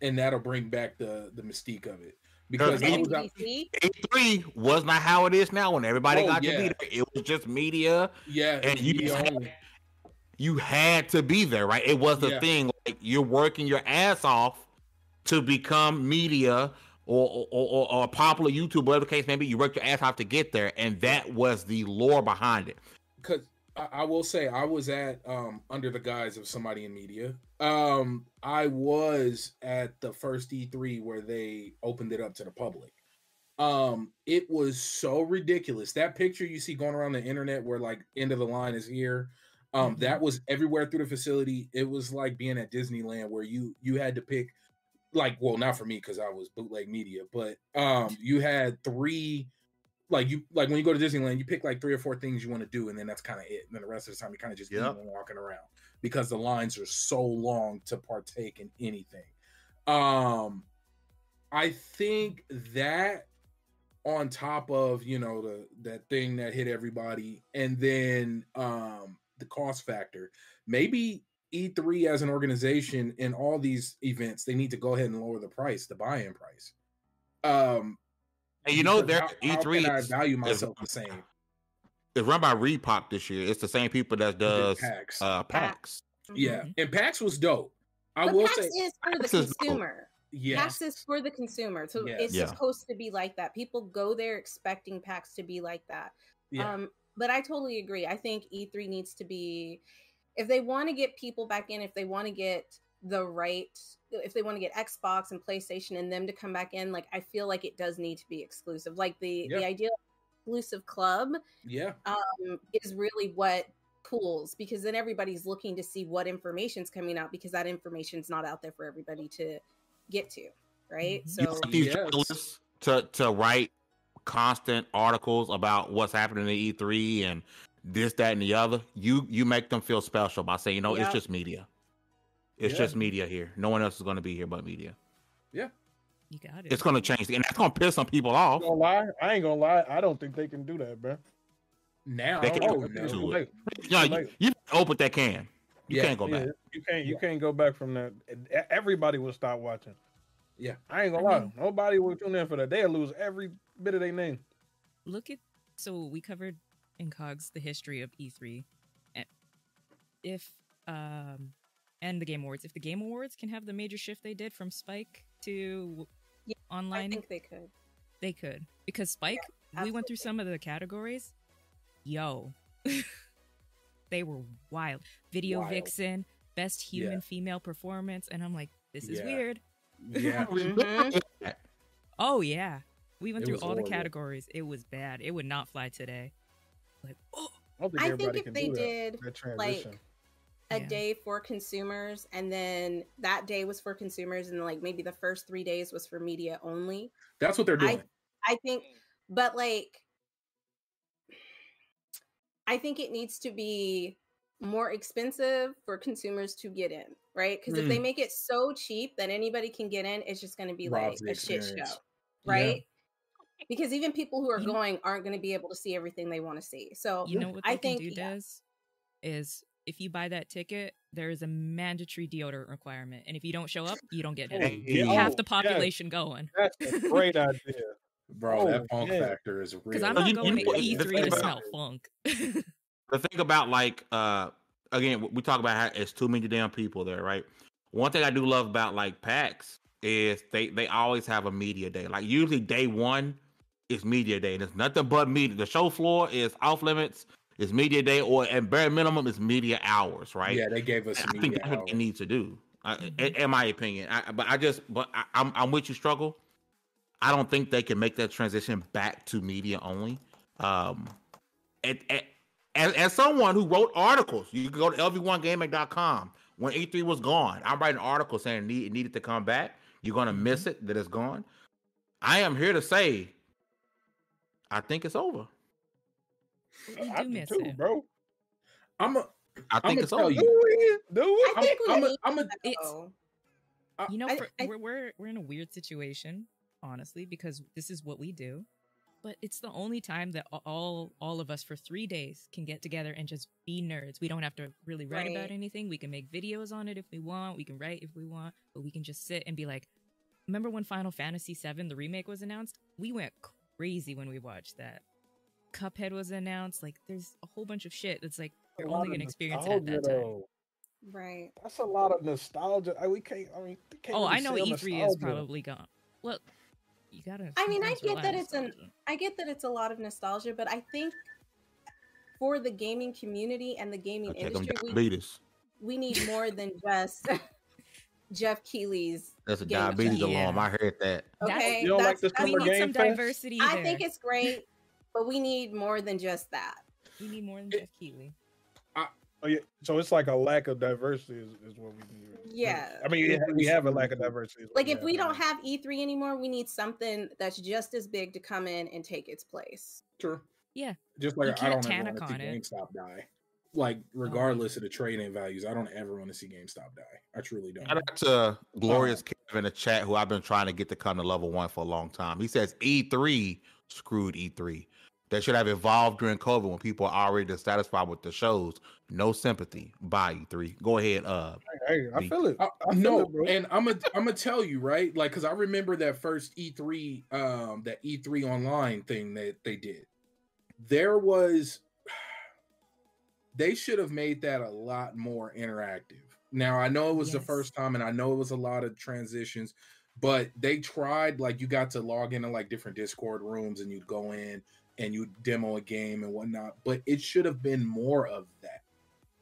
and that'll bring back the the mystique of it. Because A three was not how it is now. When everybody oh, got yeah. to be there, it was just media. Yeah, and you had, you had to be there, right? It was a yeah. thing. Like you're working your ass off to become media or or, or, or a popular YouTube, whatever the case may be. You worked your ass off to get there, and that was the lore behind it. Because I, will say I was at um under the guise of somebody in media. Um I was at the first E3 where they opened it up to the public. Um it was so ridiculous. That picture you see going around the internet where like end of the line is here. Um mm-hmm. that was everywhere through the facility. It was like being at Disneyland where you you had to pick like well not for me because I was bootleg media, but um you had three like you like when you go to Disneyland, you pick like three or four things you want to do, and then that's kind of it. And then the rest of the time, you kind of just yep. walking around because the lines are so long to partake in anything. Um, I think that on top of you know the that thing that hit everybody, and then um the cost factor, maybe E3 as an organization in all these events, they need to go ahead and lower the price, the buy-in price. Um, and you know, their E3 how I value myself is, the same. It's run by ReedPop this year. It's the same people that does PAX. Uh, PAX. Yeah, mm-hmm. and PAX was dope. I but will PAX say, is for PAX the consumer. Yeah, PAX is for the consumer, so yes. it's yeah. supposed to be like that. People go there expecting PAX to be like that. Yeah. Um, but I totally agree. I think E3 needs to be, if they want to get people back in, if they want to get the right if they want to get Xbox and PlayStation and them to come back in, like I feel like it does need to be exclusive. Like the the idea exclusive club, yeah, um, is really what pools because then everybody's looking to see what information's coming out because that information's not out there for everybody to get to, right? Mm-hmm. So these yes. journalists to to write constant articles about what's happening in the E3 and this, that, and the other. You you make them feel special by saying, you know, yep. it's just media. It's yeah. just media here. No one else is going to be here but media. Yeah. You got it. It's going to change, and that's going to piss some people off. Gonna lie, I ain't gonna lie. I don't think they can do that, bro. Now they oh, can oh, do it. No, you, you open that can. You yeah, can't go yeah. back. You can't. You can't go back from that. Everybody will stop watching. Yeah, I ain't gonna I lie. Mean, Nobody will tune in for that. They'll lose every bit of their name. Look at so we covered in Cogs the history of E3. And if um and the Game Awards, if the Game Awards can have the major shift they did from Spike to yeah, online, I think they could. They could because Spike. Yeah, we went through some of the categories. Yo, they were wild. Video wild. Vixen, best human yeah. female performance, and I'm like, this is weird. Yeah. mm-hmm. Oh yeah, we went it through all horrible. the categories. It was bad. It would not fly today. Like, oh. I, think, I think if they did that, that like a yeah. day for consumers and then that day was for consumers and like maybe the first three days was for media only that's what they're doing i, I think but like i think it needs to be more expensive for consumers to get in right because mm. if they mm. make it so cheap that anybody can get in it's just going to be Rob's like a shit show right yeah. Because even people who are you going aren't going to be able to see everything they want to see so you know what i think do yeah. does is if you buy that ticket, there is a mandatory deodorant requirement, and if you don't show up, you don't get in. You oh, half the population yes. going. That's a great idea, bro. Oh, that funk yeah. factor is real. Because I'm not going to E3 to smell funk. the thing about like, uh, again, we talk about how it's too many damn people there, right? One thing I do love about like PAX is they they always have a media day. Like usually day one is media day, and it's nothing but media. The show floor is off limits it's media day, or at bare minimum, it's media hours, right? Yeah, they gave us. I think that's hours. what they need to do, mm-hmm. in, my opinion. I, but I just, but I, I'm, I'm with you, struggle. I don't think they can make that transition back to media only. Um, at, at, as, as someone who wrote articles, you can go to lv1gaming.com when E3 was gone. I'm writing articles saying it, need, it needed to come back. You're gonna mm-hmm. miss it that it's gone. I am here to say, I think it's over. You do miss too, it, bro. I'm a. I think it's all you. Do Do it. I think I'm, I'm, a, I'm a, it's, oh. you know, for, I, we're, we're we're in a weird situation, honestly, because this is what we do. But it's the only time that all all of us for three days can get together and just be nerds. We don't have to really write right. about anything. We can make videos on it if we want. We can write if we want, but we can just sit and be like, remember when Final Fantasy VII the remake was announced? We went crazy when we watched that. Cuphead was announced. Like, there's a whole bunch of shit that's like you're only gonna experience it at that time. Right. That's a lot of nostalgia. I, we can't. I mean, can't oh, really I know E3 nostalgia. is probably gone. Well, you gotta. I mean, I get that it's an. I get that it's a lot of nostalgia, but I think for the gaming community and the gaming industry, we, we need more than just Geoff Keighley's. That's a diabetes alarm. I heard that. Okay, you don't like the summer game some diversity. I think it's great but we need more than just that. We need more than Geoff Keighley. Oh yeah, so it's like a lack of diversity is, is what we need. Yeah, I mean we have a lack of diversity. Like if we don't have E3 anymore, we need something that's just as big to come in and take its place. True. Yeah. Just like I don't ever want to see GameStop die. Like regardless oh. of the trading values, I don't ever want to see GameStop die. I truly don't. Shout out to Glorious oh. Kevin in the chat, who I've been trying to get to come to level one for a long time. He says E3 screwed E3 that should have evolved during COVID when people are already dissatisfied with the shows. No sympathy by E3. Go ahead. Uh, hey, I feel it. I, I feel no, it, and I'm gonna I'm gonna tell you right, like, because I remember that first E3, um, that E3 online thing that they did. There was, they should have made that a lot more interactive. Now I know it was yes. the first time, and I know it was a lot of transitions, but they tried. Like, you got to log into like different Discord rooms, and you'd go in and you demo a game and whatnot. But it should have been more of that.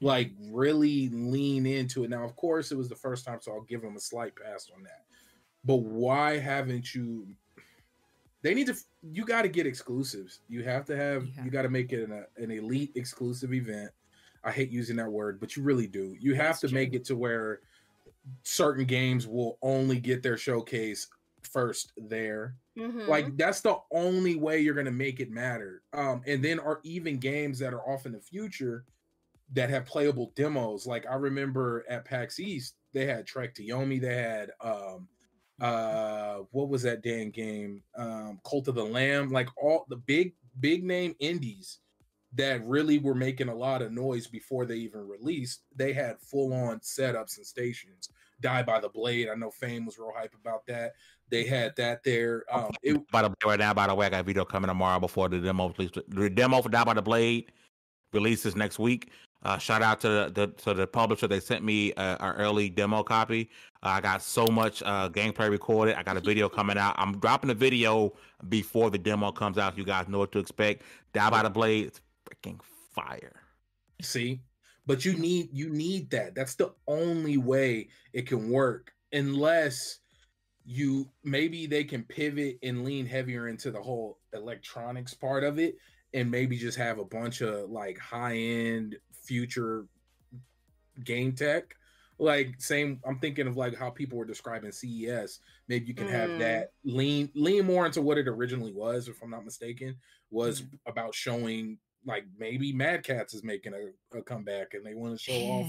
Like really lean into it. Now, of course, it was the first time, so I'll give them a slight pass on that. But why haven't you? They need to. You got to get exclusives. You have to have. Yeah. You got to make it an, an elite exclusive event. I hate using that word, but you really do. You have That's to true. make it to where certain games will only get their showcase first there. Mm-hmm. Like that's the only way you're gonna make it matter. Um, and then are even games that are off in the future, that have playable demos. Like I remember at PAX East, they had Trek to Yomi, they had um uh what was that damn game? Um Cult of the Lamb, like all the big big name indies that really were making a lot of noise before they even released. They had full on setups and stations. Die by the Blade. I know Fame was real hype about that. They had that there. Um, it, by the right now, by the way, I got a video coming tomorrow before the demo. Release. The demo for Die by the Blade releases next week. Uh, shout out to the, the, to the publisher. They sent me uh, an early demo copy. Uh, I got so much uh, gameplay recorded. I got a video coming out. I'm dropping the video before the demo comes out. So you guys know what to expect. Die by the Blade, freaking fire. See, but you need you need that. That's the only way it can work, unless you maybe they can pivot and lean heavier into the whole electronics part of it and maybe just have a bunch of like high end future game tech like same i'm thinking of like how people were describing ces maybe you can mm. have that lean lean more into what it originally was if i'm not mistaken was mm. about showing like maybe mad catz is making a, a comeback and they want to show yeah. off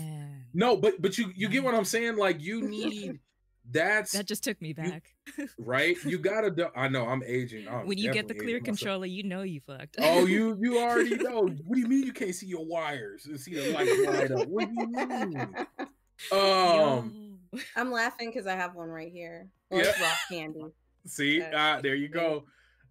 no but but you you get what i'm saying like you need that's that just took me back. You, right? You gotta do I know I'm aging. I'm when you get the clear controller, you know you fucked. oh, you you already know. What do you mean you can't see your wires and see the light light up? What do you mean? Um I'm laughing because I have one right here. Well, yeah. rock candy. See, uh, ah, there you go.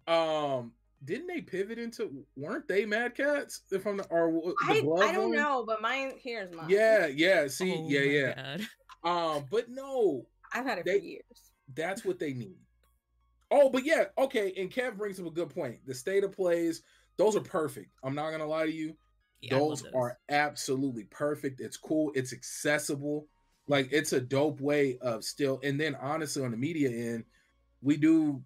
Um, didn't they pivot into weren't they Mad Catz? from I'm not, or the I, I don't one? know, but mine here's mine. Yeah, yeah. See, oh yeah, yeah. God. Um, but no, I've had it they, for years. That's what they need. Oh, but yeah, okay. And Kev brings up a good point. The state of plays, those are perfect. I'm not gonna lie to you. Yeah, those are absolutely perfect. It's cool. It's accessible. Like it's a dope way of still. And then honestly, on the media end, we do.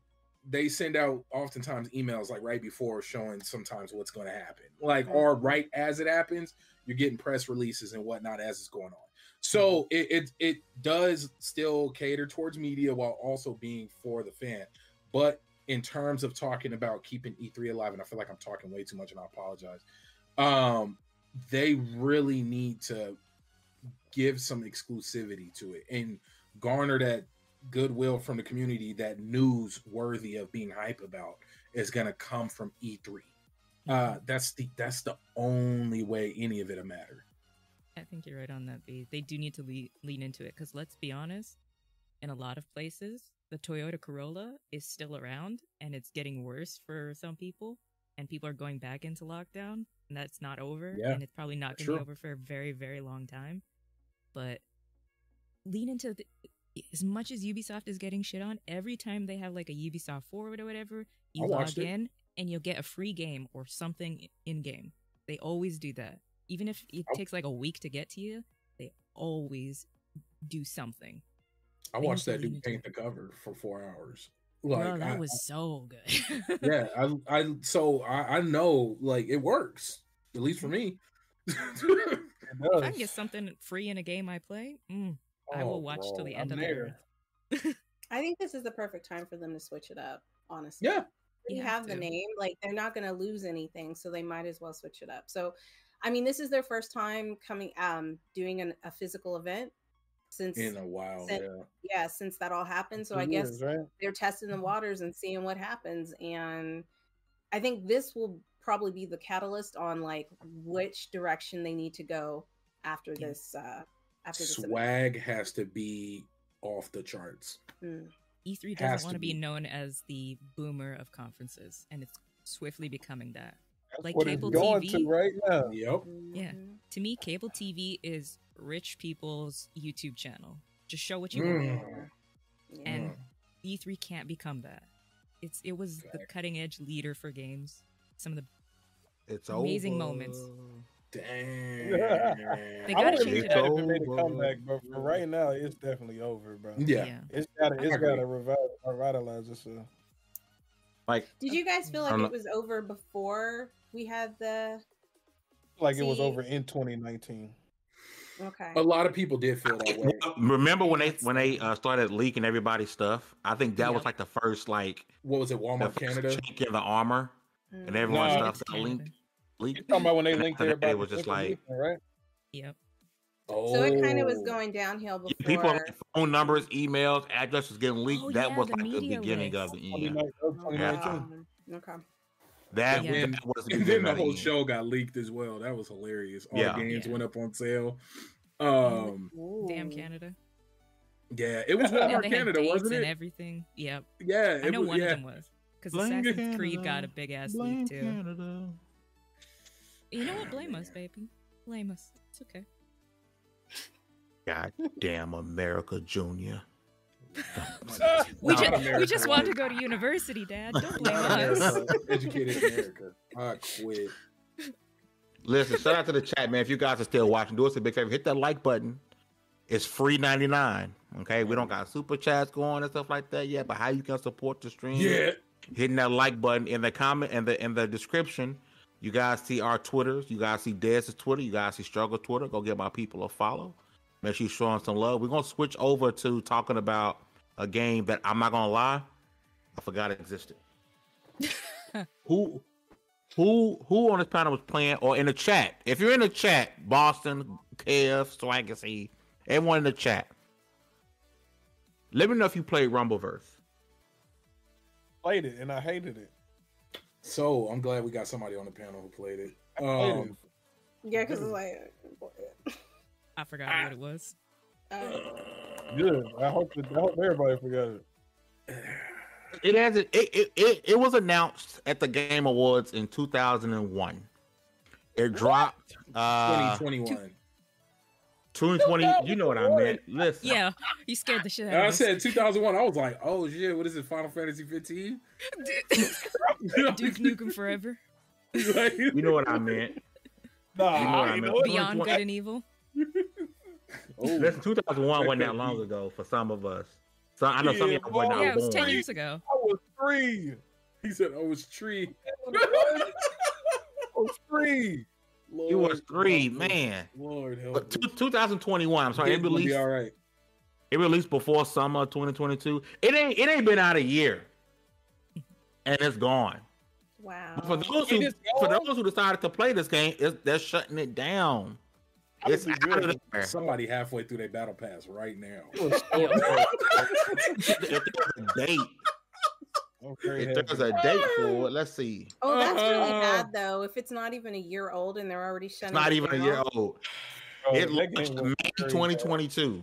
They send out oftentimes emails like right before showing sometimes what's going to happen, like or mm-hmm. right as it happens. You're getting press releases and whatnot as it's going on. So it, it it does still cater towards media while also being for the fan. But in terms of talking about keeping E3 alive, and I feel like I'm talking way too much, and I apologize. Um, they really need to give some exclusivity to it and garner that goodwill from the community that news worthy of being hype about is going to come from E3. Uh, mm-hmm. that's the that's the only way any of it'll matter. I think you're right on that, B. They do need to le- lean into it because let's be honest, in a lot of places, the Toyota Corolla is still around and it's getting worse for some people, and people are going back into lockdown, and that's not over, yeah, and it's probably not going to be over for a very, very long time. But lean into the, as much as Ubisoft is getting shit on, every time they have like a Ubisoft Forward or whatever, you log in and you'll get a free game or something in game. They always do that even if it oh. takes like a week to get to you, they always do something. I they watched that dude paint the cover for four hours. Like Bro, that I, was so good. yeah, I, I, so I, I know like it works at least for me. if I can get something free in a game I play, mm, oh, I will watch bro, till the end I'm of there. the I think this is the perfect time for them to switch it up. Honestly, yeah. You, you have, have the name, like they're not going to lose anything, so they might as well switch it up. So I mean, this is their first time coming, um, doing an, a physical event since in a while. Since, yeah. yeah, since that all happened. So Two I years, guess right? they're testing the waters and seeing what happens. And I think this will probably be the catalyst on like which direction they need to go after this. Uh, after this swag event. has to be off the charts. Mm. E3 doesn't want to be known as the boomer of conferences, and it's swiftly becoming that. That's like cable TV right now. Yep. Yeah. To me, cable TV is rich people's YouTube channel. Just show what you mm. want. And mm. E3 can't become that. It's it was okay. the cutting edge leader for games. Some of the it's amazing over. moments. Damn. they gotta change it up. It made a comeback, but for right now, it's definitely over, bro. Yeah. yeah. It's gotta it's gotta revitalize itself. Like, did you guys feel like it was over before we had the like it was over in 2019. Okay. A lot of people did feel that way. Remember when they when they uh, started leaking everybody's stuff? I think that yeah. was like the first like what was it? Walmart Canada in the armor mm. and everyone's no, stuff got linked. Leaked. You talking about when they linked everybody? It was just like right. Yep. Oh. So it kind of was going downhill before. Yeah, people phone numbers, emails, addresses getting leaked. Oh, that yeah, was the like the beginning of the yeah. yeah. Okay. That, Yeah. that was the and then the whole end. show got leaked as well. That was hilarious. All Yeah. the games Yeah. went up on sale. Um, Damn Canada. yeah, it was And Walmart Canada, wasn't and it? everything. Yep. Yeah, I know was, one yeah. of them was because Blame Assassin's Creed got a big ass Blame leak too. Canada. You know what? Blame us, baby. Blame us. It's okay. God damn America Junior. We No, just we just want to go to university, Dad. Don't blame us. America, educated America. I quit. Listen, shout out to the chat, man. If you guys are still watching, do us a big favor. Hit that like button. It's free 99. Okay. We don't got super chats going and stuff like that yet. But how you can support the stream? Yeah, Hitting that like button in the comment in the in the description. You guys see our Twitters. You guys see Dez's Twitter. You guys see Struggle Twitter. Go get my people a follow. Make sure you show them some love. We're gonna switch over to talking about a game that I'm not gonna lie, I forgot it existed. who who who on this panel was playing or in the chat? If you're in the chat, Boston, KF, Swagacy, everyone in the chat. Let me know if you played Rumbleverse. Played it and I hated it. So I'm glad we got somebody on the panel who played it. Um, Yeah, because it's like. I forgot Ah. what it was. Uh, it. Good. I hope that, I hope everybody forgot it. It has it it, it it was announced at the Game Awards in 2001. It dropped uh 2021. 2020. You know what I meant. Listen. Yeah, you scared the shit out I of us. said 2001. I was like, oh shit, what is it? Final Fantasy 15? Duke Nukem Forever, You know what I meant. Nah, You know what I I meant. know. Beyond what- Good and Evil. oh, Listen, 2001 wasn't that long ago for some of us. So I know some of y'all were not well, Yeah, it was ten years ago. I was three. he said, oh, it's tree. I was three. You was three, help us. man. Lord help But two, 2021. I'm sorry, Kids it gonna be released. all right. It released before summer 2022. It ain't. It ain't been out a year, and it's gone. wow. But for those who, for those who decided to play this game, it's, they're shutting it down. How It's did we out do of it? there. Somebody halfway through their battle pass right now. It was so if there's a date, I'm very if there's a date for it, let's see. Oh, that's really Uh, bad though. If it's not even a year old and they're already It's shutting. not even a year old. Bro, It launched in May very 2022.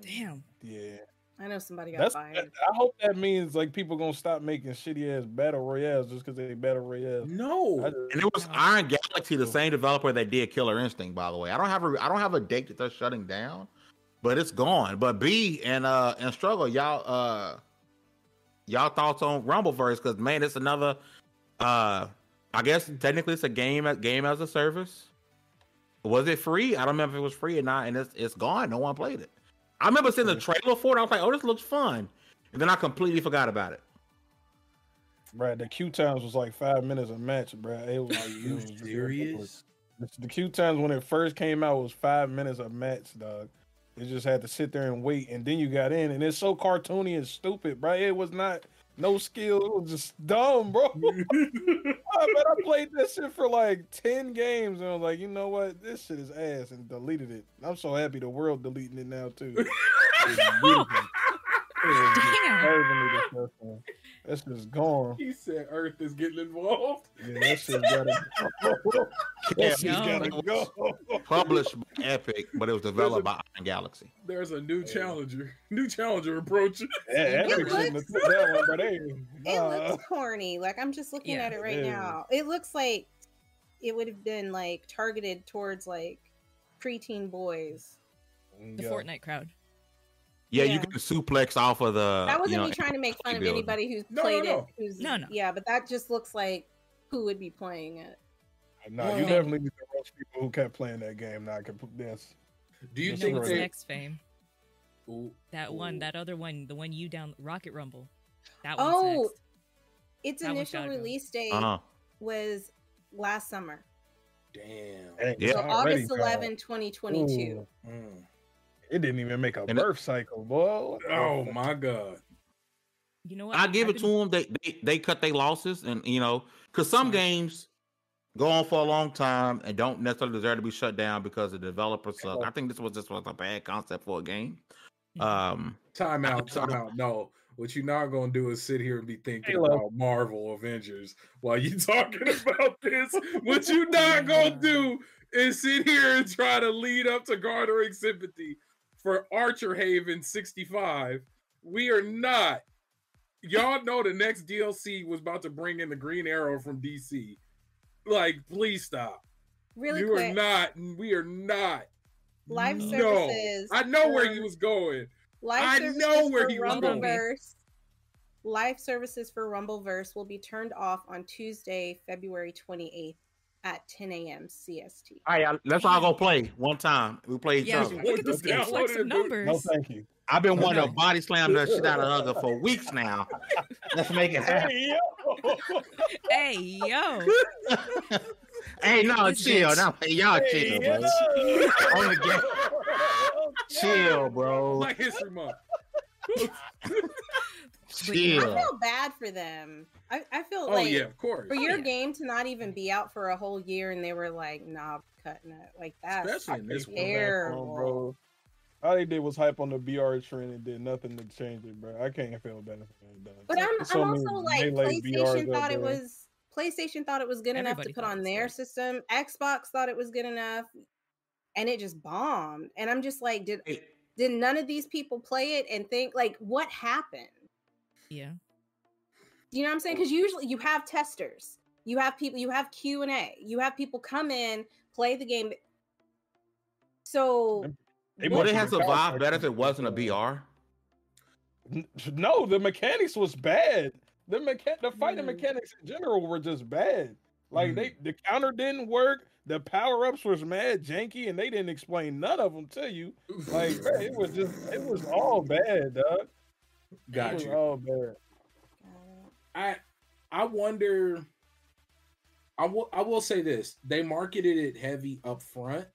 Damn. Yeah. I know somebody got That's. fired. I hope that means like people gonna stop making shitty ass battle royales just because they battle royale. I No. just- And it was Iron Galaxy, the same developer that did Killer Instinct, by the way. I don't have a I don't have a date that they're shutting down, but it's gone. But B and uh and Struggle, y'all uh y'all thoughts on Rumbleverse, because man, it's another uh I guess technically it's a game game as a service. Was it free? I don't remember if it was free or not, and it's it's gone. No one played it. I remember seeing the trailer for it. I was like, oh, this looks fun. And then I completely forgot about it. Bruh, the queue times was like five minutes a match, bruh. It was, Are it you was ridiculous. serious? The, the queue times when it first came out was five minutes a match, dog. You just had to sit there and wait, and then you got in, and it's so cartoony and stupid, bro. It was not no skill. It was just dumb, bro. I bet I played this shit for like ten games, and I was like, you know what, this shit is ass, and deleted it. I'm so happy the world deleting it now too. It's beautiful. It is Damn. Disturbingly disgusting. That's just gone. He said Earth is getting involved. Yeah, that shit gotta go. Yeah, That shit no. gotta go. Published by Epic, but it was developed by Iron Galaxy. There's a new challenger. New challenger approaching. Yeah, It Epic shouldn't have took that one, but hey, It nah. looks corny. Like I'm just looking Yeah. at it right Yeah. now. It looks like it would have been like targeted towards like preteen boys. The Yeah. Fortnite crowd. Yeah, Yeah. you can suplex off of the. that wasn't you know, me trying to make fun of building. anybody who's No, no, played no. it. Who's No, no. Yeah, but that just looks like who would be playing it. Nah, you definitely need to roast people who kept playing that game. Now I can put this. Do you Just think what's right. next, Fame? Ooh, That one, that other one, the one you down, Rocket Rumble. That one's Oh, next. its That initial gotta go. release date Uh-huh. was last summer. Damn. Dang, Yeah. it's So already August gone. 11, 2022. Ooh, Mm. It didn't even make a And it- birth cycle, boy. Oh my god. You know what? I give I've it to them. They, they they cut their losses, and you know, because some Smart. games go on for a long time and don't necessarily deserve to be shut down because the developers suck. I think this was just was a bad concept for a game. Um, time out, time out. No, what you're not gonna do is sit here and be thinking Halo. about Marvel Avengers while you're talking about this. what you not gonna do is sit here and try to lead up to garnering sympathy for Archer Haven 65. We are not. Y'all know the next DLC was about to bring in the Green Arrow from DC. Like, please stop. Really, you quick. are not. We are not. Live services. No, I know for, where he was going. Live I know where he was going. Live services for Rumbleverse will be turned off on Tuesday, February 28th at 10 a.m. CST. All right, let's all go play one time. We play each yeah, other. Look at this influx of numbers. No, thank you. I've been wanting to body slam the shit out of Hugger for weeks now. Let's make it happen. Hey yo. hey, no, this chill. Bitch. No, hey, y'all chill, bro. On the game. Chill, bro. Black History Month. Chill. I feel bad for them. I, I feel oh, like yeah, of course. For oh, your yeah. game to not even be out for a whole year and they were like, nah, cutting it. Like that. Especially in this terrible. One, bro. All they did was hype on the BR trend and did nothing to change it, bro. I can't feel bad But I'm, so I'm also like PlayStation thought it was PlayStation thought it was good Everybody enough to put on their good. system. Xbox thought it was good enough, and it just bombed. And I'm just like, did hey. did none of these people play it and think like what happened? Yeah. You know what I'm saying? Because usually you have testers, you have people, you have Q and A, you have people come in, play the game. So would it have survived better if it wasn't a BR? No, the mechanics was bad. The mecha- the fighting mm. mechanics in general were just bad. Like mm. they the counter didn't work. The power ups was mad janky, and they didn't explain none of them to you. Like it was just it was all bad, dog. Got you. all bad. I I wonder. I will I will say this: they marketed it heavy up front,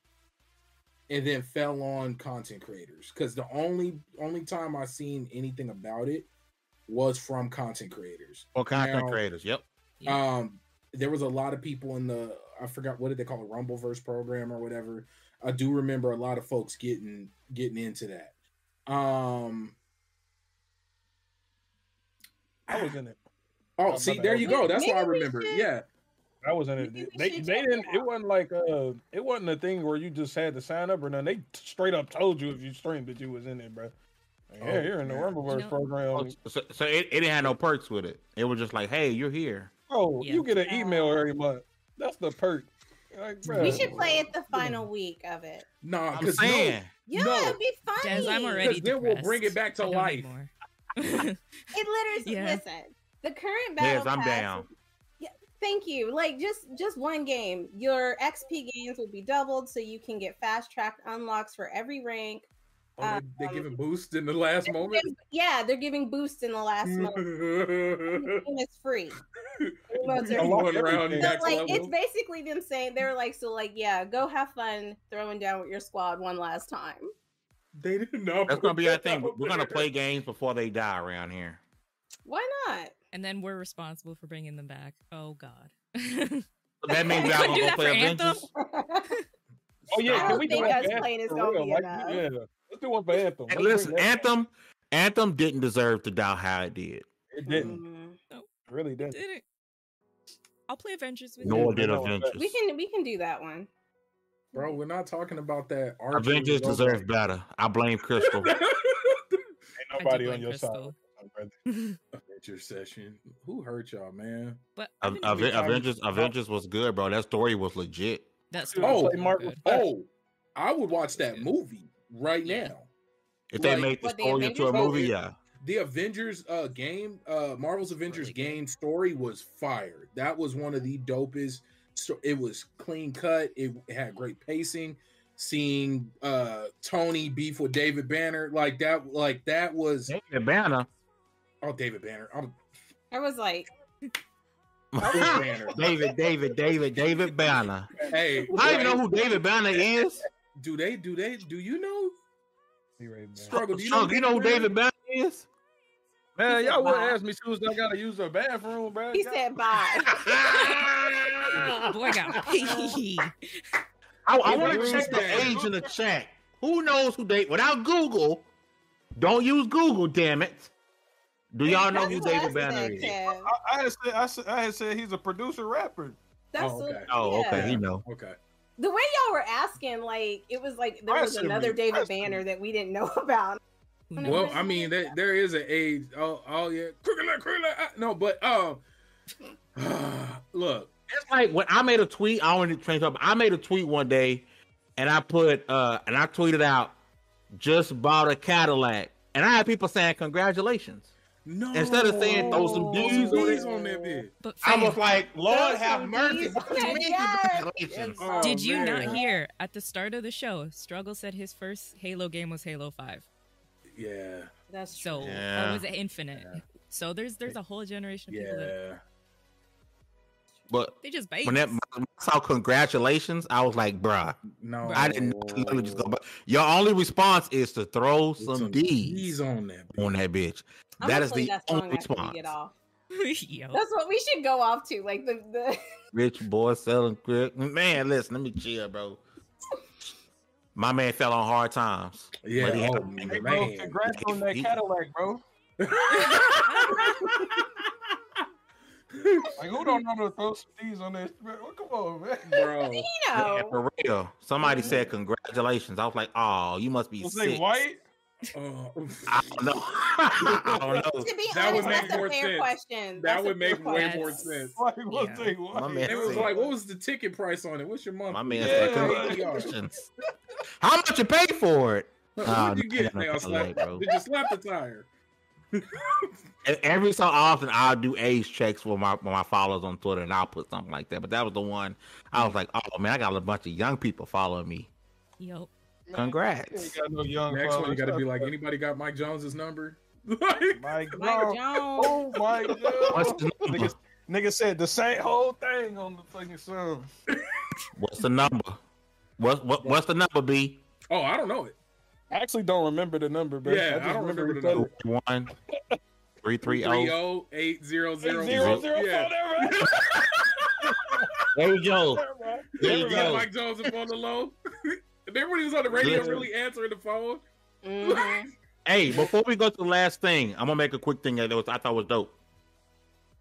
and then fell on content creators because the only only time I seen anything about it was from content creators. Or content now, creators, yep. Um, there was a lot of people in the I forgot what did they call it, Rumbleverse program or whatever. I do remember a lot of folks getting getting into that. Um, I was in it. Oh, see, there you go. That's what I remember. Yeah. I was in it. They they didn't. It wasn't like uh, it wasn't a thing where you just had to sign up or nothing. They straight up told you if you streamed that you was in it, bro. Like, yeah, oh, you're in the Rumbleverse you know, program. Oh, so, so it, it didn't have no perks with it. It was just like, hey, you're here. Oh, yeah. you get an email every month. That's the perk. Like, we should play it the final week of it. Nah, I'm saying. No, yeah, no. it'd be funny. Dez, I'm already then we'll bring it back to life. It literally yeah. listen. The current battle yes, I'm pass, down. Yeah, thank you. Like just just one game. Your XP gains will be doubled, so you can get fast track unlocks for every rank. Oh, um, they're giving boosts in the last moment. Yeah, they're giving boosts in the last moment. it's free. around so, like it's basically them saying they're like, so like, yeah, go have fun throwing down with your squad one last time. They didn't know. That's gonna be our thing. We're gonna play games before they die around here. Why not? And then we're responsible for bringing them back. Oh God. that means y'all gonna go play Avengers. oh yeah, can I don't think us playing is gonna be enough. Yeah. Let's do one for Anthem. Hey, listen, Anthem, Anthem didn't deserve to die how it did. It didn't. Mm-hmm. No, it really didn't. didn't. I'll play Avengers with Nor you. did Avengers. We can we can do that one. Bro, we're not talking about that. Avengers deserves better. I blame Crystal. Ain't nobody on your Crystal. side. Avengers session. Who hurt y'all, man? But Avengers, Avengers was good, bro. That story was legit. That's oh, oh, I would watch that movie right yeah. now. If they make the story the into a movie, yeah. The Avengers uh game, uh Marvel's Avengers really game story was fire. That was one of the dopest. So it was clean cut. It had great pacing. Seeing uh Tony beef with David Banner like that, like that was David Banner. Oh, David Banner. I'm, I was like, David, David, David, David Banner. Hey, I don't even know who David Banner is. Do they? Do they? Do you know? Struggle. Do you know, you know who David Banner is? Man, y'all would ask me soon as I gotta use the bathroom, bro. He said bye. Boy got paid. I, I want to check the age in the chat. Who knows who they without Google? Don't use Google, damn it. Do y'all know who David Banner is? I, I, had said, I, said, I had said he's a producer rapper. That's oh, okay. oh, okay. He know. Okay. The way y'all were asking, like it was like there was another David Banner that we didn't know about. Well, I mean, there, there is an age. Oh, oh yeah, no, but um, look, it's like when I made a tweet. I want to change up. I made a tweet one day, and I put uh, and I tweeted out, just bought a Cadillac, and I had people saying congratulations. No. Instead of saying throw some D's on, on that bitch. But I was like, Lord have mercy. Congratulations. Oh, Did you man. not hear at the start of the show? Struggle said his first Halo game was Halo Five. Yeah. That's true. So yeah. that was infinite. Yeah. So there's there's a whole generation of people that but they just bait. When that I saw congratulations, I was like, bruh. No, I didn't literally just go. But your only response is to throw some, some D's, D's on that bitch. on that bitch. I'm that is the only response. That's what we should go off to, like the the rich boy selling quick. Man, listen, let me chill, bro. My man fell on hard times. Yeah, oh, man. Hey, bro, congrats on that Cadillac, bro. Like who don't know to throw some D's on this? Come on, man, bro. You know. Yeah, for real. Somebody said congratulations. I was like, oh, you must be was sick. white. Uh, I don't know. I don't know. To be that honest, would make more sense. Question. That would make way more sense. Like, yeah. My man it was like, what was the ticket price on it? What's your month? My man yeah. said, How much you pay for it? What uh, did you get? Now, slap, did you slap the tire? Every so often, I'll do age checks for my for my followers on Twitter, and I'll put something like that. But that was the one I was like, "Oh man, I got a bunch of young people following me." Yep. Congrats. No Next one, you got to be like, anybody got Mike Jones's number? Mike, Mike Jones. Oh, Mike Jones. Nigga, nigga said the same whole thing on the fucking song. What's the number? What what what's the number, B? Oh, I don't know it. I actually don't remember the number, but yeah, I, I don't remember, remember the number. One. Three three zero eight zero zero zero zero. Yeah. There you go. There you go. Mike Jones up on the low. Remember when he was on the radio, Listen. really answering the phone. Mm-hmm. hey, before we go to the last thing, I'm gonna make a quick thing that was I thought was dope.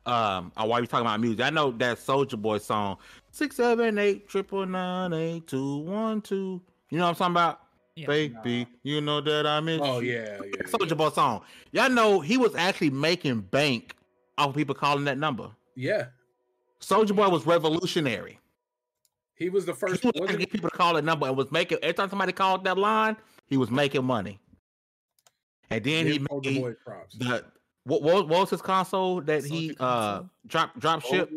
Um, uh, while you talking about music, I know that Soulja Boy song six seven eight triple nine eight two one two. You know what I'm talking about? Yeah. Baby, nah. you know that I miss. Oh yeah, yeah. Soulja yeah. Boy song. Y'all know he was actually making bank off of people calling that number. Yeah. Soulja Boy was revolutionary. He was the first. He was to get people to call that number and was making every time somebody called that line, he was making money. And then he made the, the what, what, what was his console that Soulja he uh drop drop ship?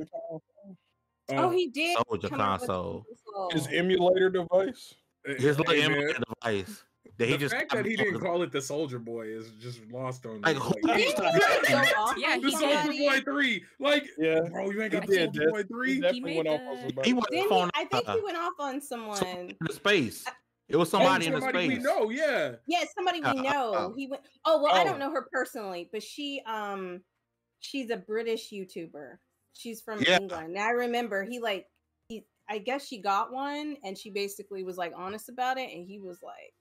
Oh, he did. Soulja console. His emulator device. His little hey, emulator device. That he the just fact that he didn't call it the Soulja Boy is just lost on me. Like, like, yeah, the Soulja Boy three. Like, yeah, bro, you ain't got the Soulja Boy three. He definitely he went off on somebody. He went he, I think uh, he went off on someone in the space. It was somebody, oh, somebody in the space. We know, yeah. Yeah, somebody we uh, uh, know. Uh, he went. Oh well, oh. I don't know her personally, but she um, she's a British YouTuber. She's from yeah. England. And I remember he like he. I guess she got one, and she basically was like honest about it, and he was like,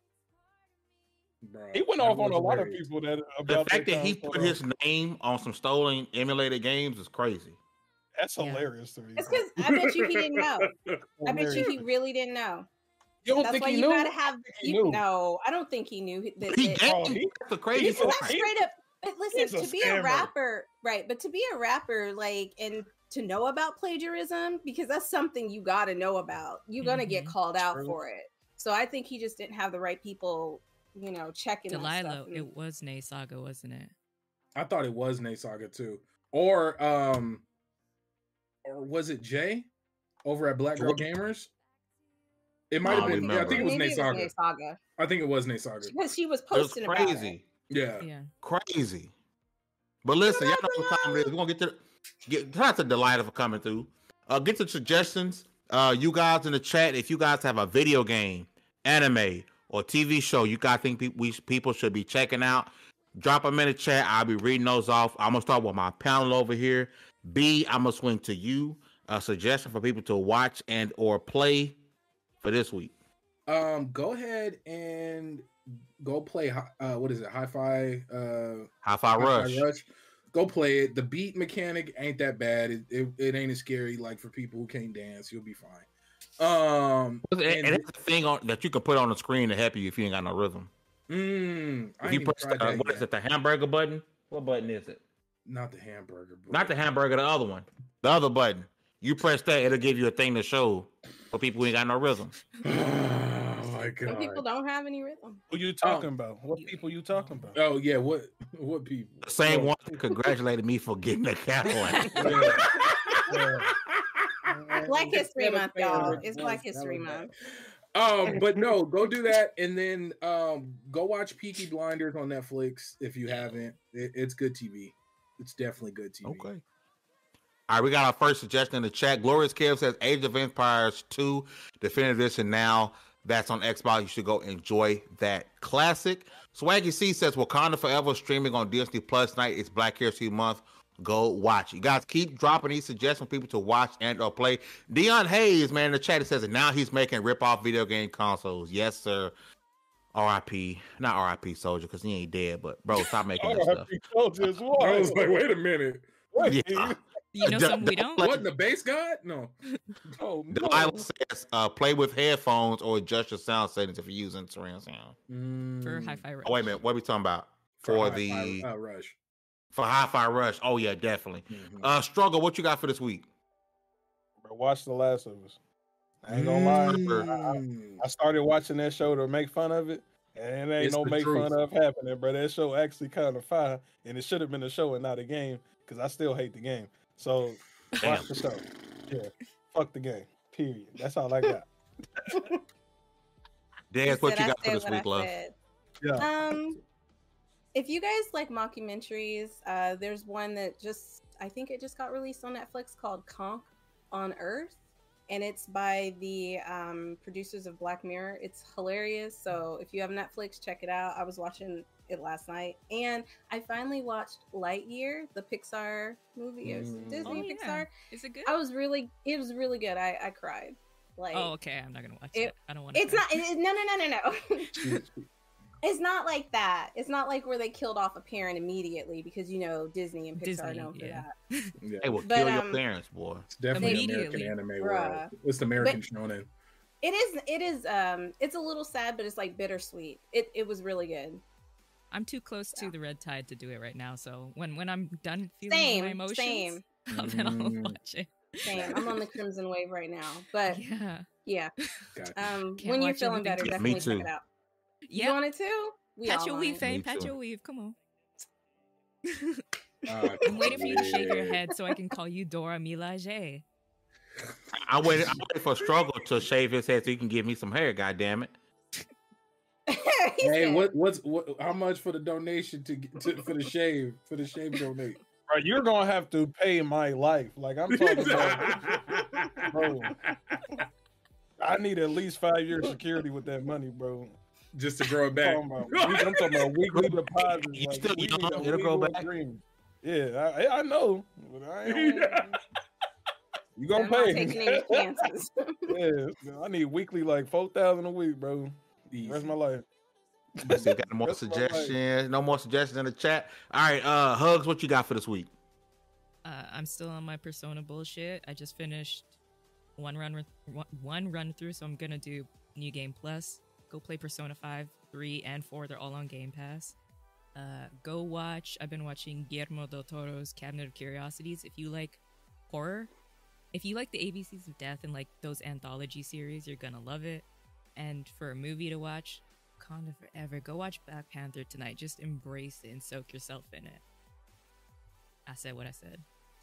Bro, he went off on a lot of people that uh, the fact that he put his name on some stolen emulated games is crazy. That's yeah. hilarious to me. It's because I bet you he didn't know. I bet you he really didn't know. You don't That's think why he you knew? gotta have you know. I don't think he knew that. He that, oh, he, that's a crazy. He's straight up. But listen, to be a rapper, right? But to be a rapper, like, and to know about plagiarism, because that's something you got to know about. You're gonna mm-hmm. get called out True. for it. So I think he just didn't have the right people you know, checking. Delilah, it was Nay Saga, wasn't it? I thought it was Nay Saga too, or um, or was it Jay over at Black Girl Gamers? It might have been. Yeah, I think it was Nay Saga. Saga. I think it was Nay Saga because she was posting it was crazy. Yeah, yeah, crazy. But listen, y'all know what time it is. We're gonna get to get shout out to Delilah for coming through. Uh, get some suggestions. Uh, you guys in the chat, if you guys have a video game, anime, or TV show you guys think we people should be checking out, drop them in the chat. I'll be reading those off. I'm gonna start with my panel over here. B, I'm gonna swing to you. a suggestion for people to watch and or play for this week? Um, go ahead and go play. Uh, what is it? Hi-Fi. Uh, Hi-Fi Hi-Fi Rush. Go play it. The beat mechanic ain't that bad. It, it, it ain't as scary like for people who can't dance. You'll be fine. Um, and, it's a thing on that you can put on the screen to help you if you ain't got no rhythm. Mm, if you press the, uh, what is it? The hamburger button. What button is it? Not the hamburger. Button. Not the hamburger. The other one. The other button. You press that, it'll give you a thing to show for people who ain't got no rhythm. oh my god! Some people don't have any rhythm. Who you talking oh. about? What people you talking about? Oh yeah, what what people? The same oh. one congratulated me for getting a Cadillac. yeah. Yeah. Black History Month, y'all. It's Black History Month. Um, but no, go do that, and then um, go watch Peaky Blinders on Netflix if you haven't. It, it's good TV. It's definitely good TV. Okay. All right, we got our first suggestion in the chat. Glorious Kev says Age of Empires 2 Definitive Edition now. That's on Xbox. You should go enjoy that classic. Swaggy C says Wakanda Forever streaming on Disney Plus night. It's Black History Month. Go watch. You guys keep dropping these suggestions for people to watch and or play. Dion Hayes, man, in the chat, it says that now he's making rip off video game consoles. Yes, sir. R.I.P. Not R.I.P. Soulja because he ain't dead, but bro, stop making that stuff. Soulja as well. I was like, wait a minute. Wait, yeah. You know something we don't. What the bass god? No. oh, no. The Bible says uh, play with headphones or adjust your sound settings if you're using surround sound. Mm. For Hi-Fi Rush. Oh, wait a minute. What are we talking about? For, for the uh, Rush. For Hi-Fi Rush. Oh yeah, definitely. Mm-hmm. Uh, struggle. What you got for this week? Watch The Last of Us. I ain't gonna lie. Mm. I, I, started watching that show to make fun of it, and it ain't it's no make truth. fun of happening, bro. That show actually kind of fire, and it should have been a show and not a game because I still hate the game. So watch the show. Yeah. Fuck the game. Period. That's all I got. Dad, what you got for this week, love? Yeah. Um, if you guys like mockumentaries, uh, there's one that just I think it just got released on Netflix called Cunk on Earth, and it's by the um, producers of Black Mirror. It's hilarious. So if you have Netflix, check it out. I was watching it last night, and I finally watched Lightyear, the Pixar movie. Mm. Disney oh, Pixar. Yeah. Is it good? I was really, it was really good. I, I cried. Like, oh, okay. I'm not gonna watch it. it. I don't want. It's cry. not. It, no, no, no, no, no. it's not like that. It's not like where they killed off a parent immediately because you know Disney and Pixar Disney, are known yeah. for that. yeah. They will but, kill um, your parents, boy. It's definitely American anime world. It's the American but, shonen. It is. It is. Um. It's a little sad, but it's like bittersweet. It. It was really good. I'm too close yeah. to the red tide to do it right now. So when when I'm done feeling same, my emotions, same. then I'll mm. watch it. Same. I'm on the crimson wave right now, but yeah, yeah. Um, Can't when you're feeling better, yeah, definitely check it out. Yep. You want it too? We Pat your weave, Fame. Pat your weave. Come on. Uh, I'm waiting for you to shave your head so I can call you Dora Milaje. I waited. I waited for Struggle to shave his head so he can give me some hair. God damn it! hey, what what's what? How much for the donation to, to for the shave for the shave donate? Bro, you're gonna have to pay my life. Like I'm talking about, bro. I need at least five years security with that money, bro. Just to grow it back. I'm talking about, I'm talking about weekly deposits. You like, still young, it'll grow back. Dream. Yeah, I, I know, but I ain't. You gonna pay? yeah, I need weekly like four thousand a week, bro. Easy. Rest my life. Still got no more suggestions. No more suggestions in the chat. All right, uh, hugs. What you got for this week? Uh, I'm still on my Persona bullshit. I just finished one run one run through, so I'm gonna do New Game Plus. Go play Persona Five, Three, and Four. They're all on Game Pass. Uh, go watch. I've been watching Guillermo del Toro's Cabinet of Curiosities. If you like horror, if you like the ABCs of Death and like those anthology series, you're gonna love it. And for a movie to watch, Wakanda Forever, go watch Black Panther tonight. Just embrace it and soak yourself in it. I said what I said.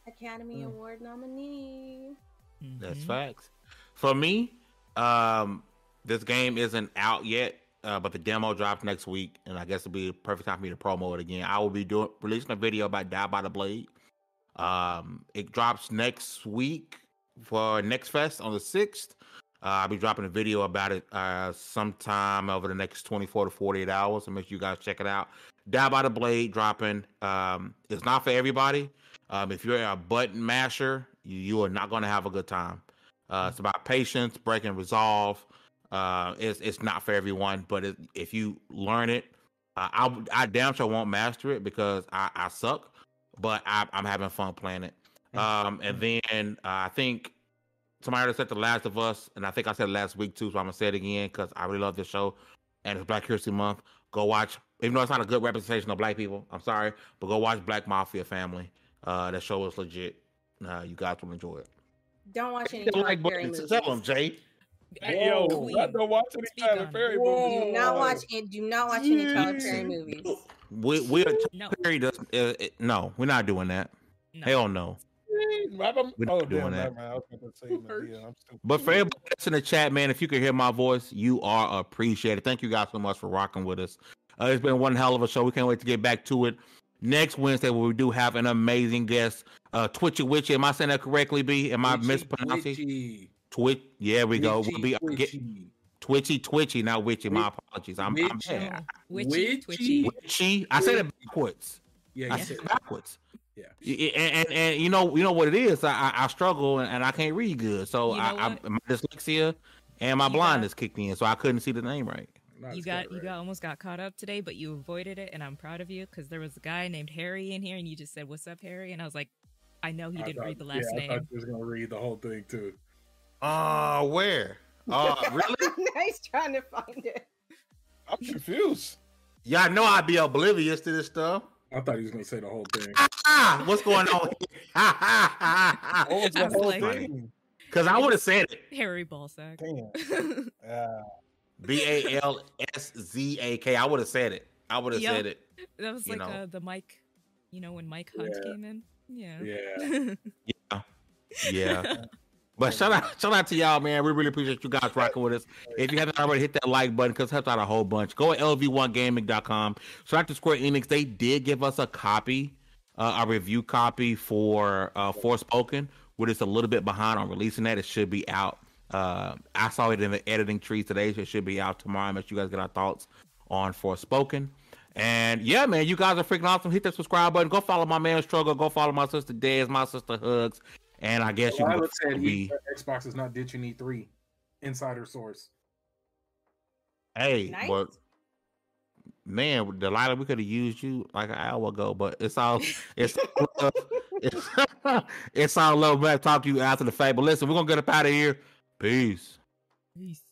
Academy mm. Award nominee. Mm-hmm. That's facts. For me, um, this game isn't out yet, uh, but the demo drops next week, and I guess it'll be a perfect time for me to promo it again. I will be doing releasing a video about Die by the Blade. Um, it drops next week for Next Fest on the sixth. Uh, I'll be dropping a video about it uh, sometime over the next 24 to 48 hours. So make sure you guys check it out. Die by the Blade dropping. Um, it's not for everybody. Um, if you're a button masher you, you are not going to have a good time. Uh, it's about patience, breaking resolve. Uh, it's it's not for everyone, but it, if you learn it, uh, I I damn sure won't master it because I, I suck, but I, am having fun playing it. Um, and then uh, I think somebody said The Last of Us, and I think I said last week too, so I'm gonna say it again because I really love this show, and it's Black History Month. Go watch, even though it's not a good representation of black people. I'm sorry, but go watch Black Mafia Family. Uh, that show is legit. Uh, you guys will enjoy it. Don't watch any like Perry movies. Tell them, Jay. Hey, yo, I don't watch any Tyler Perry movies. Do not watch it. Do not watch any Tyler Perry movies. We we are no. Perry does uh, no, we're not doing that. No. Hell no. We're not doing that. but for everybody that's in the chat, man, if you can hear my voice, you are appreciated. Thank you guys so much for rocking with us. Uh, it's been one hell of a show. We can't wait to get back to it next Wednesday where we do have an amazing guest. Uh Twitchy Witchy. Am I saying that correctly, B? Am I mispronouncing? Twitch. Yeah, we go. We'll be get, Twitchy Twitchy, not Witchy. My apologies. I'm, witchy. I'm Witchy, Twitchy. Witchy. I said it backwards. Yeah, I said it backwards. Yeah. And, and, and you know you know what it is. I I, struggle and, and I can't read good. So you know I, I my dyslexia and my you blindness got, kicked in, so I couldn't see the name right. you got you got almost got caught up today, but you avoided it, and I'm proud of you because there was a guy named Harry in here, and you just said, "What's up, Harry?" And I was like, I know he didn't thought, read the last yeah, name. I thought he was gonna read the whole thing too. Uh where? Uh really? He's trying to find it. I'm confused. Y'all know I'd be oblivious to this stuff. I thought he was gonna say the whole thing. Ah, what's going on? what was the whole like, thing? Because I would have said it. Harry Ballsack. Damn. yeah. B A L S Z A K. I would have said it. I would have yep. said it. That was like uh, the Mike, you know, when Mike Hunt yeah. came in. Yeah. Yeah. yeah. Yeah. But shout out, shout out to y'all, man. We really appreciate you guys rocking with us. If you haven't already, hit that like button because it helps out a whole bunch. Go to lv1gaming.com. Shout out to Square Enix. They did give us a copy, uh, a review copy for uh, Forspoken. We're just a little bit behind on releasing that. It should be out. Uh, I saw it in the editing tree today, so it should be out tomorrow. Make sure you guys get our thoughts on Forspoken. And yeah, man, you guys are freaking awesome. Hit that subscribe button. Go follow my man Struggle. Go follow my sister Dez, my sister Hugs. And I guess well, you would said be... Uh, Xbox is not ditching E3. Insider source. Hey, nice. but man, Delilah, we could have used you like an hour ago, but it's all it's it's, it's all love. We'll talk to you after the fact. But listen, we're gonna get up out of here. Peace. Peace.